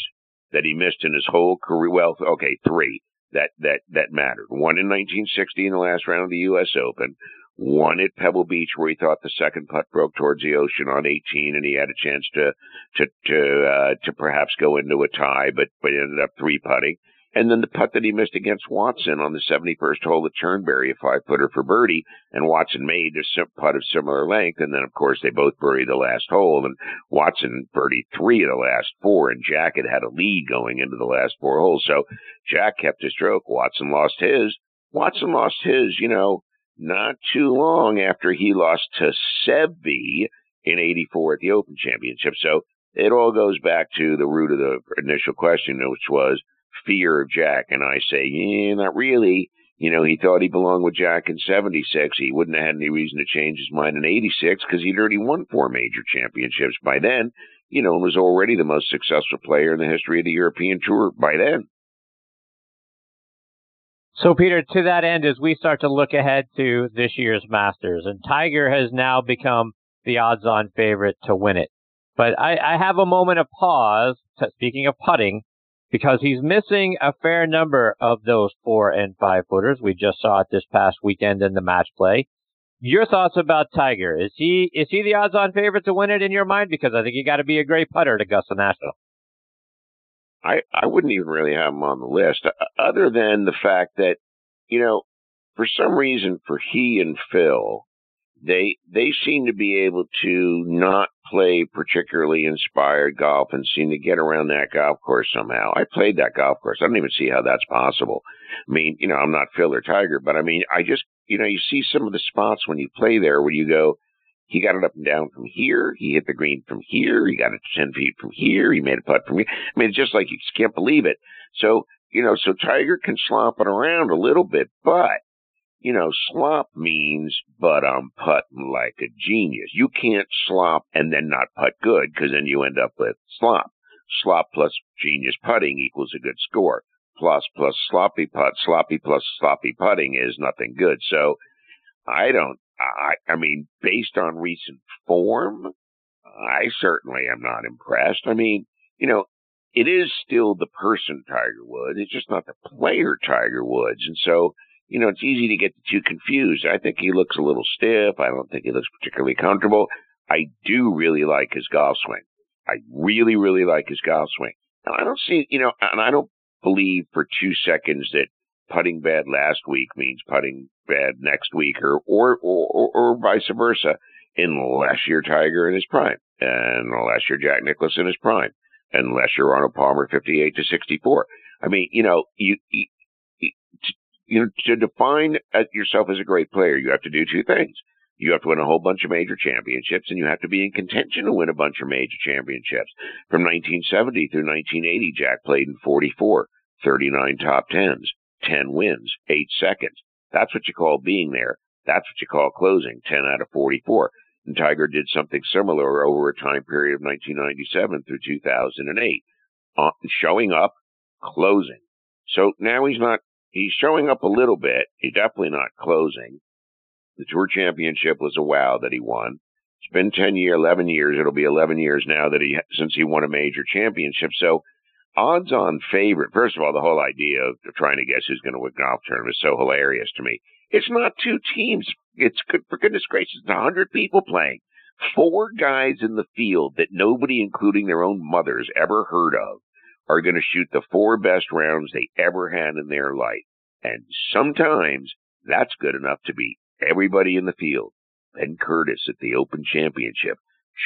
H: that he missed in his whole career. Well, okay, three that, that, that mattered. One in 1960 in the last round of the U.S. Open one at Pebble Beach where he thought the second putt broke towards the ocean on 18 and he had a chance to to to uh, to perhaps go into a tie but but ended up three putting. And then the putt that he missed against Watson on the 71st hole at Turnberry a five footer for birdie and Watson made a putt of similar length and then of course they both buried the last hole and Watson birdied three of the last four and Jack had had a lead going into the last four holes. So Jack kept his stroke. Watson lost his. Watson lost his you know not too long after he lost to Seve in 84 at the Open Championship. So it all goes back to the root of the initial question, which was fear of Jack. And I say, yeah, not really. You know, he thought he belonged with Jack in 76. He wouldn't have had any reason to change his mind in 86 because he'd already won four major championships by then, you know, and was already the most successful player in the history of the European Tour by then.
B: So, Peter, to that end, as we start to look ahead to this year's Masters, and Tiger has now become the odds on favorite to win it. But I, I have a moment of pause, speaking of putting, because he's missing a fair number of those four and five footers. We just saw it this past weekend in the match play. Your thoughts about Tiger? Is he is he the odds on favorite to win it in your mind? Because I think you got to be a great putter to Augusta National.
H: I, I wouldn't even really have him on the list, uh, other than the fact that, you know, for some reason, for he and Phil, they they seem to be able to not play particularly inspired golf and seem to get around that golf course somehow. I played that golf course. I don't even see how that's possible. I mean, you know, I'm not Phil or Tiger, but I mean, I just, you know, you see some of the spots when you play there where you go, he got it up and down from here. He hit the green from here. He got it 10 feet from here. He made a putt from here. I mean, it's just like you just can't believe it. So, you know, so Tiger can slop it around a little bit, but, you know, slop means, but I'm putting like a genius. You can't slop and then not putt good because then you end up with slop. Slop plus genius putting equals a good score. Plus plus sloppy putt, sloppy plus sloppy putting is nothing good. So I don't, I, I mean, based on recent form, I certainly am not impressed. I mean, you know, it is still the person Tiger Woods. It's just not the player Tiger Woods. And so, you know, it's easy to get the two confused. I think he looks a little stiff. I don't think he looks particularly comfortable. I do really like his golf swing. I really, really like his golf swing. And I don't see, you know, and I don't believe for two seconds that putting bad last week means putting bad next week or, or, or, or vice versa unless you're Tiger in his prime and unless you're Jack Nicklaus in his prime unless you're Arnold Palmer 58 to 64. I mean, you know, you, you, you know, to define yourself as a great player, you have to do two things. You have to win a whole bunch of major championships and you have to be in contention to win a bunch of major championships. From 1970 through 1980, Jack played in 44, 39 top tens, 10 wins, 8 seconds. That's what you call being there. That's what you call closing, 10 out of 44. And Tiger did something similar over a time period of 1997 through 2008, uh, showing up, closing. So now he's not, he's showing up a little bit. He's definitely not closing. The Tour Championship was a wow that he won. It's been 10 years, 11 years. It'll be 11 years now that he, since he won a major championship. So odds on favorite. First of all, the whole idea of trying to guess who's going to win golf tournament is so hilarious to me. It's not two teams it's good for goodness gracious, it's a hundred people playing. Four guys in the field that nobody, including their own mothers, ever heard of, are going to shoot the four best rounds they ever had in their life. And sometimes that's good enough to beat everybody in the field. Ben Curtis at the Open Championship,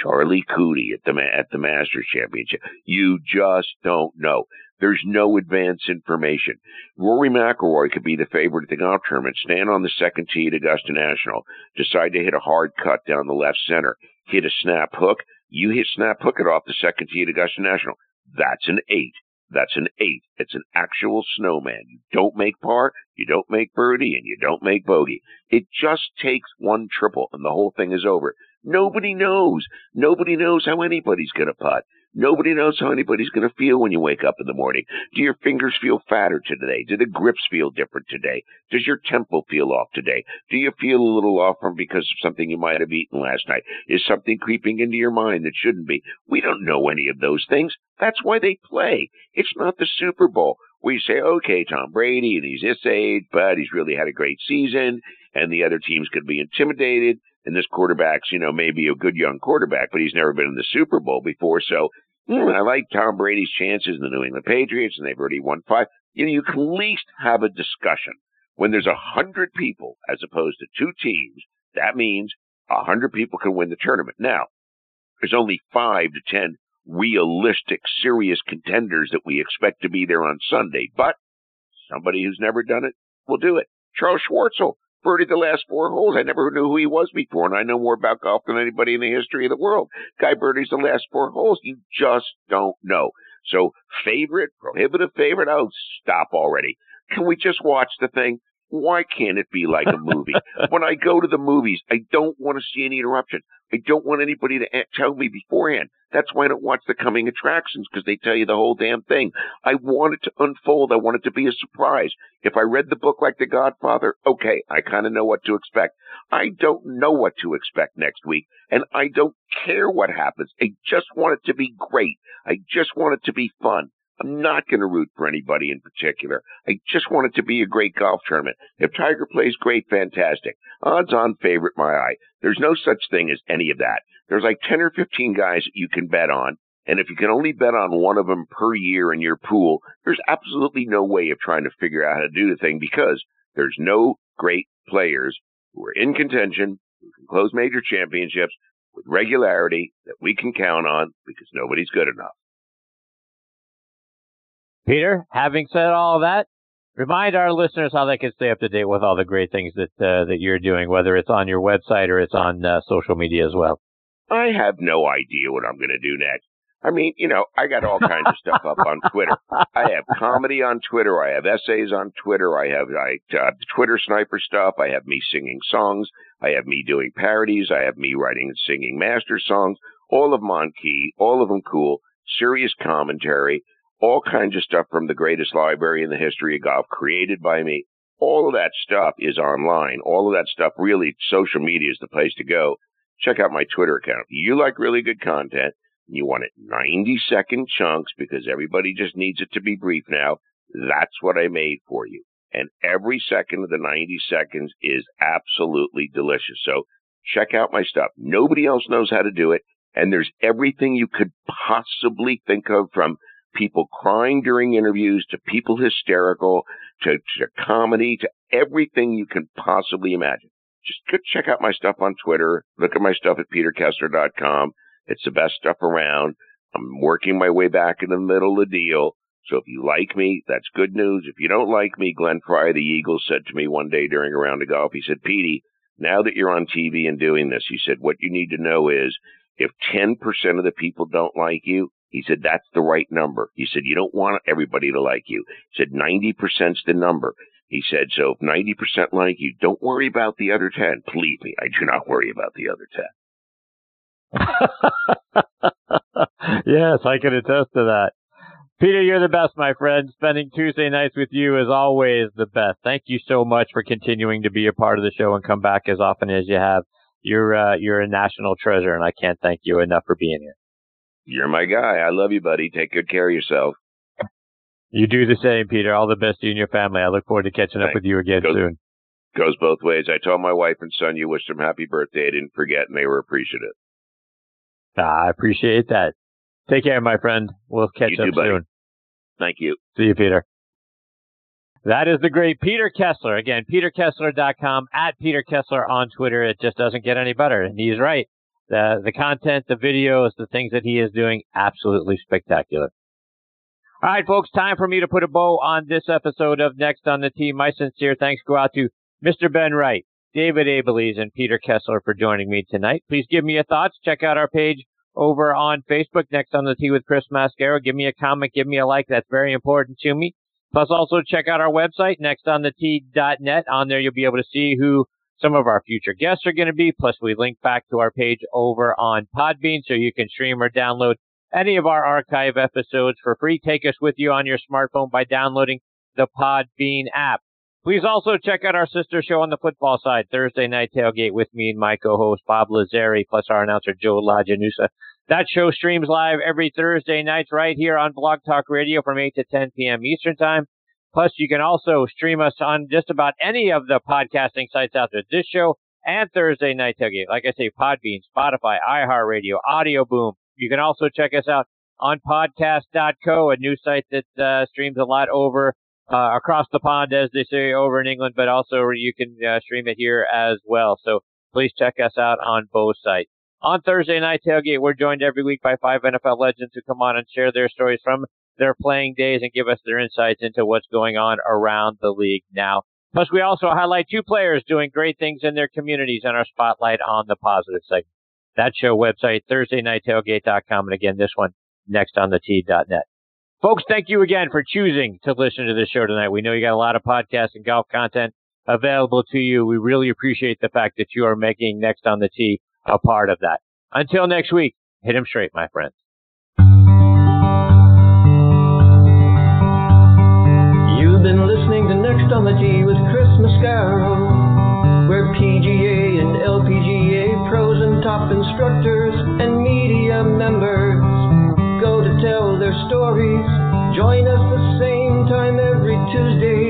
H: Charlie Coody at the at the Masters Championship. You just don't know. There's no advance information. Rory McIlroy could be the favorite at the golf tournament, stand on the second tee at Augusta National, decide to hit a hard cut down the left center, hit a snap hook. You hit snap hook it off the second tee at Augusta National. That's an eight. That's an eight. It's an actual snowman. You don't make par, you don't make birdie, and you don't make bogey. It just takes one triple and the whole thing is over. Nobody knows. Nobody knows how anybody's going to putt. Nobody knows how anybody's going to feel when you wake up in the morning. Do your fingers feel fatter today? Do the grips feel different today? Does your tempo feel off today? Do you feel a little off from because of something you might have eaten last night? Is something creeping into your mind that shouldn't be? We don't know any of those things. That's why they play. It's not the Super Bowl We say, okay, Tom Brady, and he's this age, but he's really had a great season, and the other team's going to be intimidated and this quarterback's, you know, maybe a good young quarterback, but he's never been in the Super Bowl before. So hmm, I like Tom Brady's chances in the New England Patriots, and they've already won five. You know, you can at least have a discussion. When there's a hundred people as opposed to two teams, that means a hundred people can win the tournament. Now, there's only five to ten realistic, serious contenders that we expect to be there on Sunday, but somebody who's never done it will do it. Charles Schwartzel birdied the last four holes. I never knew who he was before, and I know more about golf than anybody in the history of the world. Guy birdies the last four holes. You just don't know. So favorite, prohibitive favorite. Oh, stop already. Can we just watch the thing? Why can't it be like a movie? [LAUGHS] when I go to the movies, I don't want to see any interruptions. I don't want anybody to tell me beforehand. That's why I don't watch the coming attractions because they tell you the whole damn thing. I want it to unfold. I want it to be a surprise. If I read the book like The Godfather, okay, I kind of know what to expect. I don't know what to expect next week and I don't care what happens. I just want it to be great. I just want it to be fun. I'm not going to root for anybody in particular. I just want it to be a great golf tournament. If Tiger plays great, fantastic. Odds on favorite, my eye. There's no such thing as any of that. There's like 10 or 15 guys that you can bet on. And if you can only bet on one of them per year in your pool, there's absolutely no way of trying to figure out how to do the thing because there's no great players who are in contention, who can close major championships with regularity that we can count on because nobody's good enough.
B: Peter, having said all that, remind our listeners how they can stay up to date with all the great things that uh, that you're doing, whether it's on your website or it's on uh, social media as well.
H: I have no idea what I'm going to do next. I mean, you know, I got all kinds of stuff up on Twitter. I have comedy on Twitter. I have essays on Twitter. I have I uh, Twitter sniper stuff. I have me singing songs. I have me doing parodies. I have me writing and singing master songs. All of them on key. All of them cool. Serious commentary. All kinds of stuff from the greatest library in the history of golf created by me. All of that stuff is online. All of that stuff really, social media is the place to go. Check out my Twitter account. If you like really good content, you want it 90 second chunks because everybody just needs it to be brief now. That's what I made for you. And every second of the 90 seconds is absolutely delicious. So check out my stuff. Nobody else knows how to do it. And there's everything you could possibly think of from people crying during interviews to people hysterical to, to comedy to everything you can possibly imagine. Just go check out my stuff on Twitter. Look at my stuff at peterkessler.com. It's the best stuff around. I'm working my way back in the middle of the deal. So if you like me, that's good news. If you don't like me, Glenn Frey, the Eagles, said to me one day during a round of golf, he said, Petey, now that you're on TV and doing this, he said, what you need to know is if 10% of the people don't like you, he said, that's the right number. He said, you don't want everybody to like you. He said, 90%'s the number. He said, so if 90% like you, don't worry about the other 10. Believe me, I do not worry about the other 10. [LAUGHS]
B: yes, I can attest to that. Peter, you're the best, my friend. Spending Tuesday nights with you is always the best. Thank you so much for continuing to be a part of the show and come back as often as you have. You're uh, you're a national treasure, and I can't thank you enough for being here.
H: You're my guy. I love you, buddy. Take good care of yourself.
B: You do the same, Peter. All the best to you and your family. I look forward to catching Thanks. up with you again goes, soon.
H: Goes both ways. I told my wife and son you wished them happy birthday. I didn't forget, and they were appreciative.
B: Ah, I appreciate that. Take care, my friend. We'll catch
H: you
B: up
H: too,
B: soon.
H: Thank you.
B: See you, Peter. That is the great Peter Kessler. Again, peterkessler.com, at Peter Kessler on Twitter. It just doesn't get any better. And he's right. The, the content, the videos, the things that he is doing, absolutely spectacular. All right, folks, time for me to put a bow on this episode of Next on the Tee. My sincere thanks go out to Mr. Ben Wright, David Abeles, and Peter Kessler for joining me tonight. Please give me your thoughts. Check out our page over on Facebook, Next on the Tee with Chris Mascaro. Give me a comment, give me a like. That's very important to me. Plus, also check out our website, nextonthetee.net. On there, you'll be able to see who some of our future guests are going to be. Plus, we link back to our page over on Podbean so you can stream or download any of our archive episodes for free. Take us with you on your smartphone by downloading the Podbean app. Please also check out our sister show on the football side, Thursday Night Tailgate with me and my co-host Bob Lazari, plus our announcer Joe Lajanusa. That show streams live every Thursday nights right here on Blog Talk Radio from 8 to 10 p.m. Eastern Time. Plus, you can also stream us on just about any of the podcasting sites out there. This show and Thursday Night Tailgate. Like I say, Podbean, Spotify, iHeartRadio, Audio Boom. You can also check us out on podcast.co, a new site that uh, streams a lot over uh, across the pond, as they say over in England, but also you can uh, stream it here as well. So please check us out on both sites. On Thursday night tailgate, we're joined every week by five NFL legends who come on and share their stories from their playing days and give us their insights into what's going on around the league now. Plus, we also highlight two players doing great things in their communities in our spotlight on the positive segment. That show website, ThursdayNightTailgate.com. And again, this one, next on the Tee.net. Folks, thank you again for choosing to listen to this show tonight. We know you got a lot of podcast and golf content available to you. We really appreciate the fact that you are making Next on the Tee a part of that. Until next week, hit him straight, my friends.
I: been listening to Next on the Tee with Chris Mascaro, where PGA and LPGA pros and top instructors and media members go to tell their stories. Join us the same time every Tuesday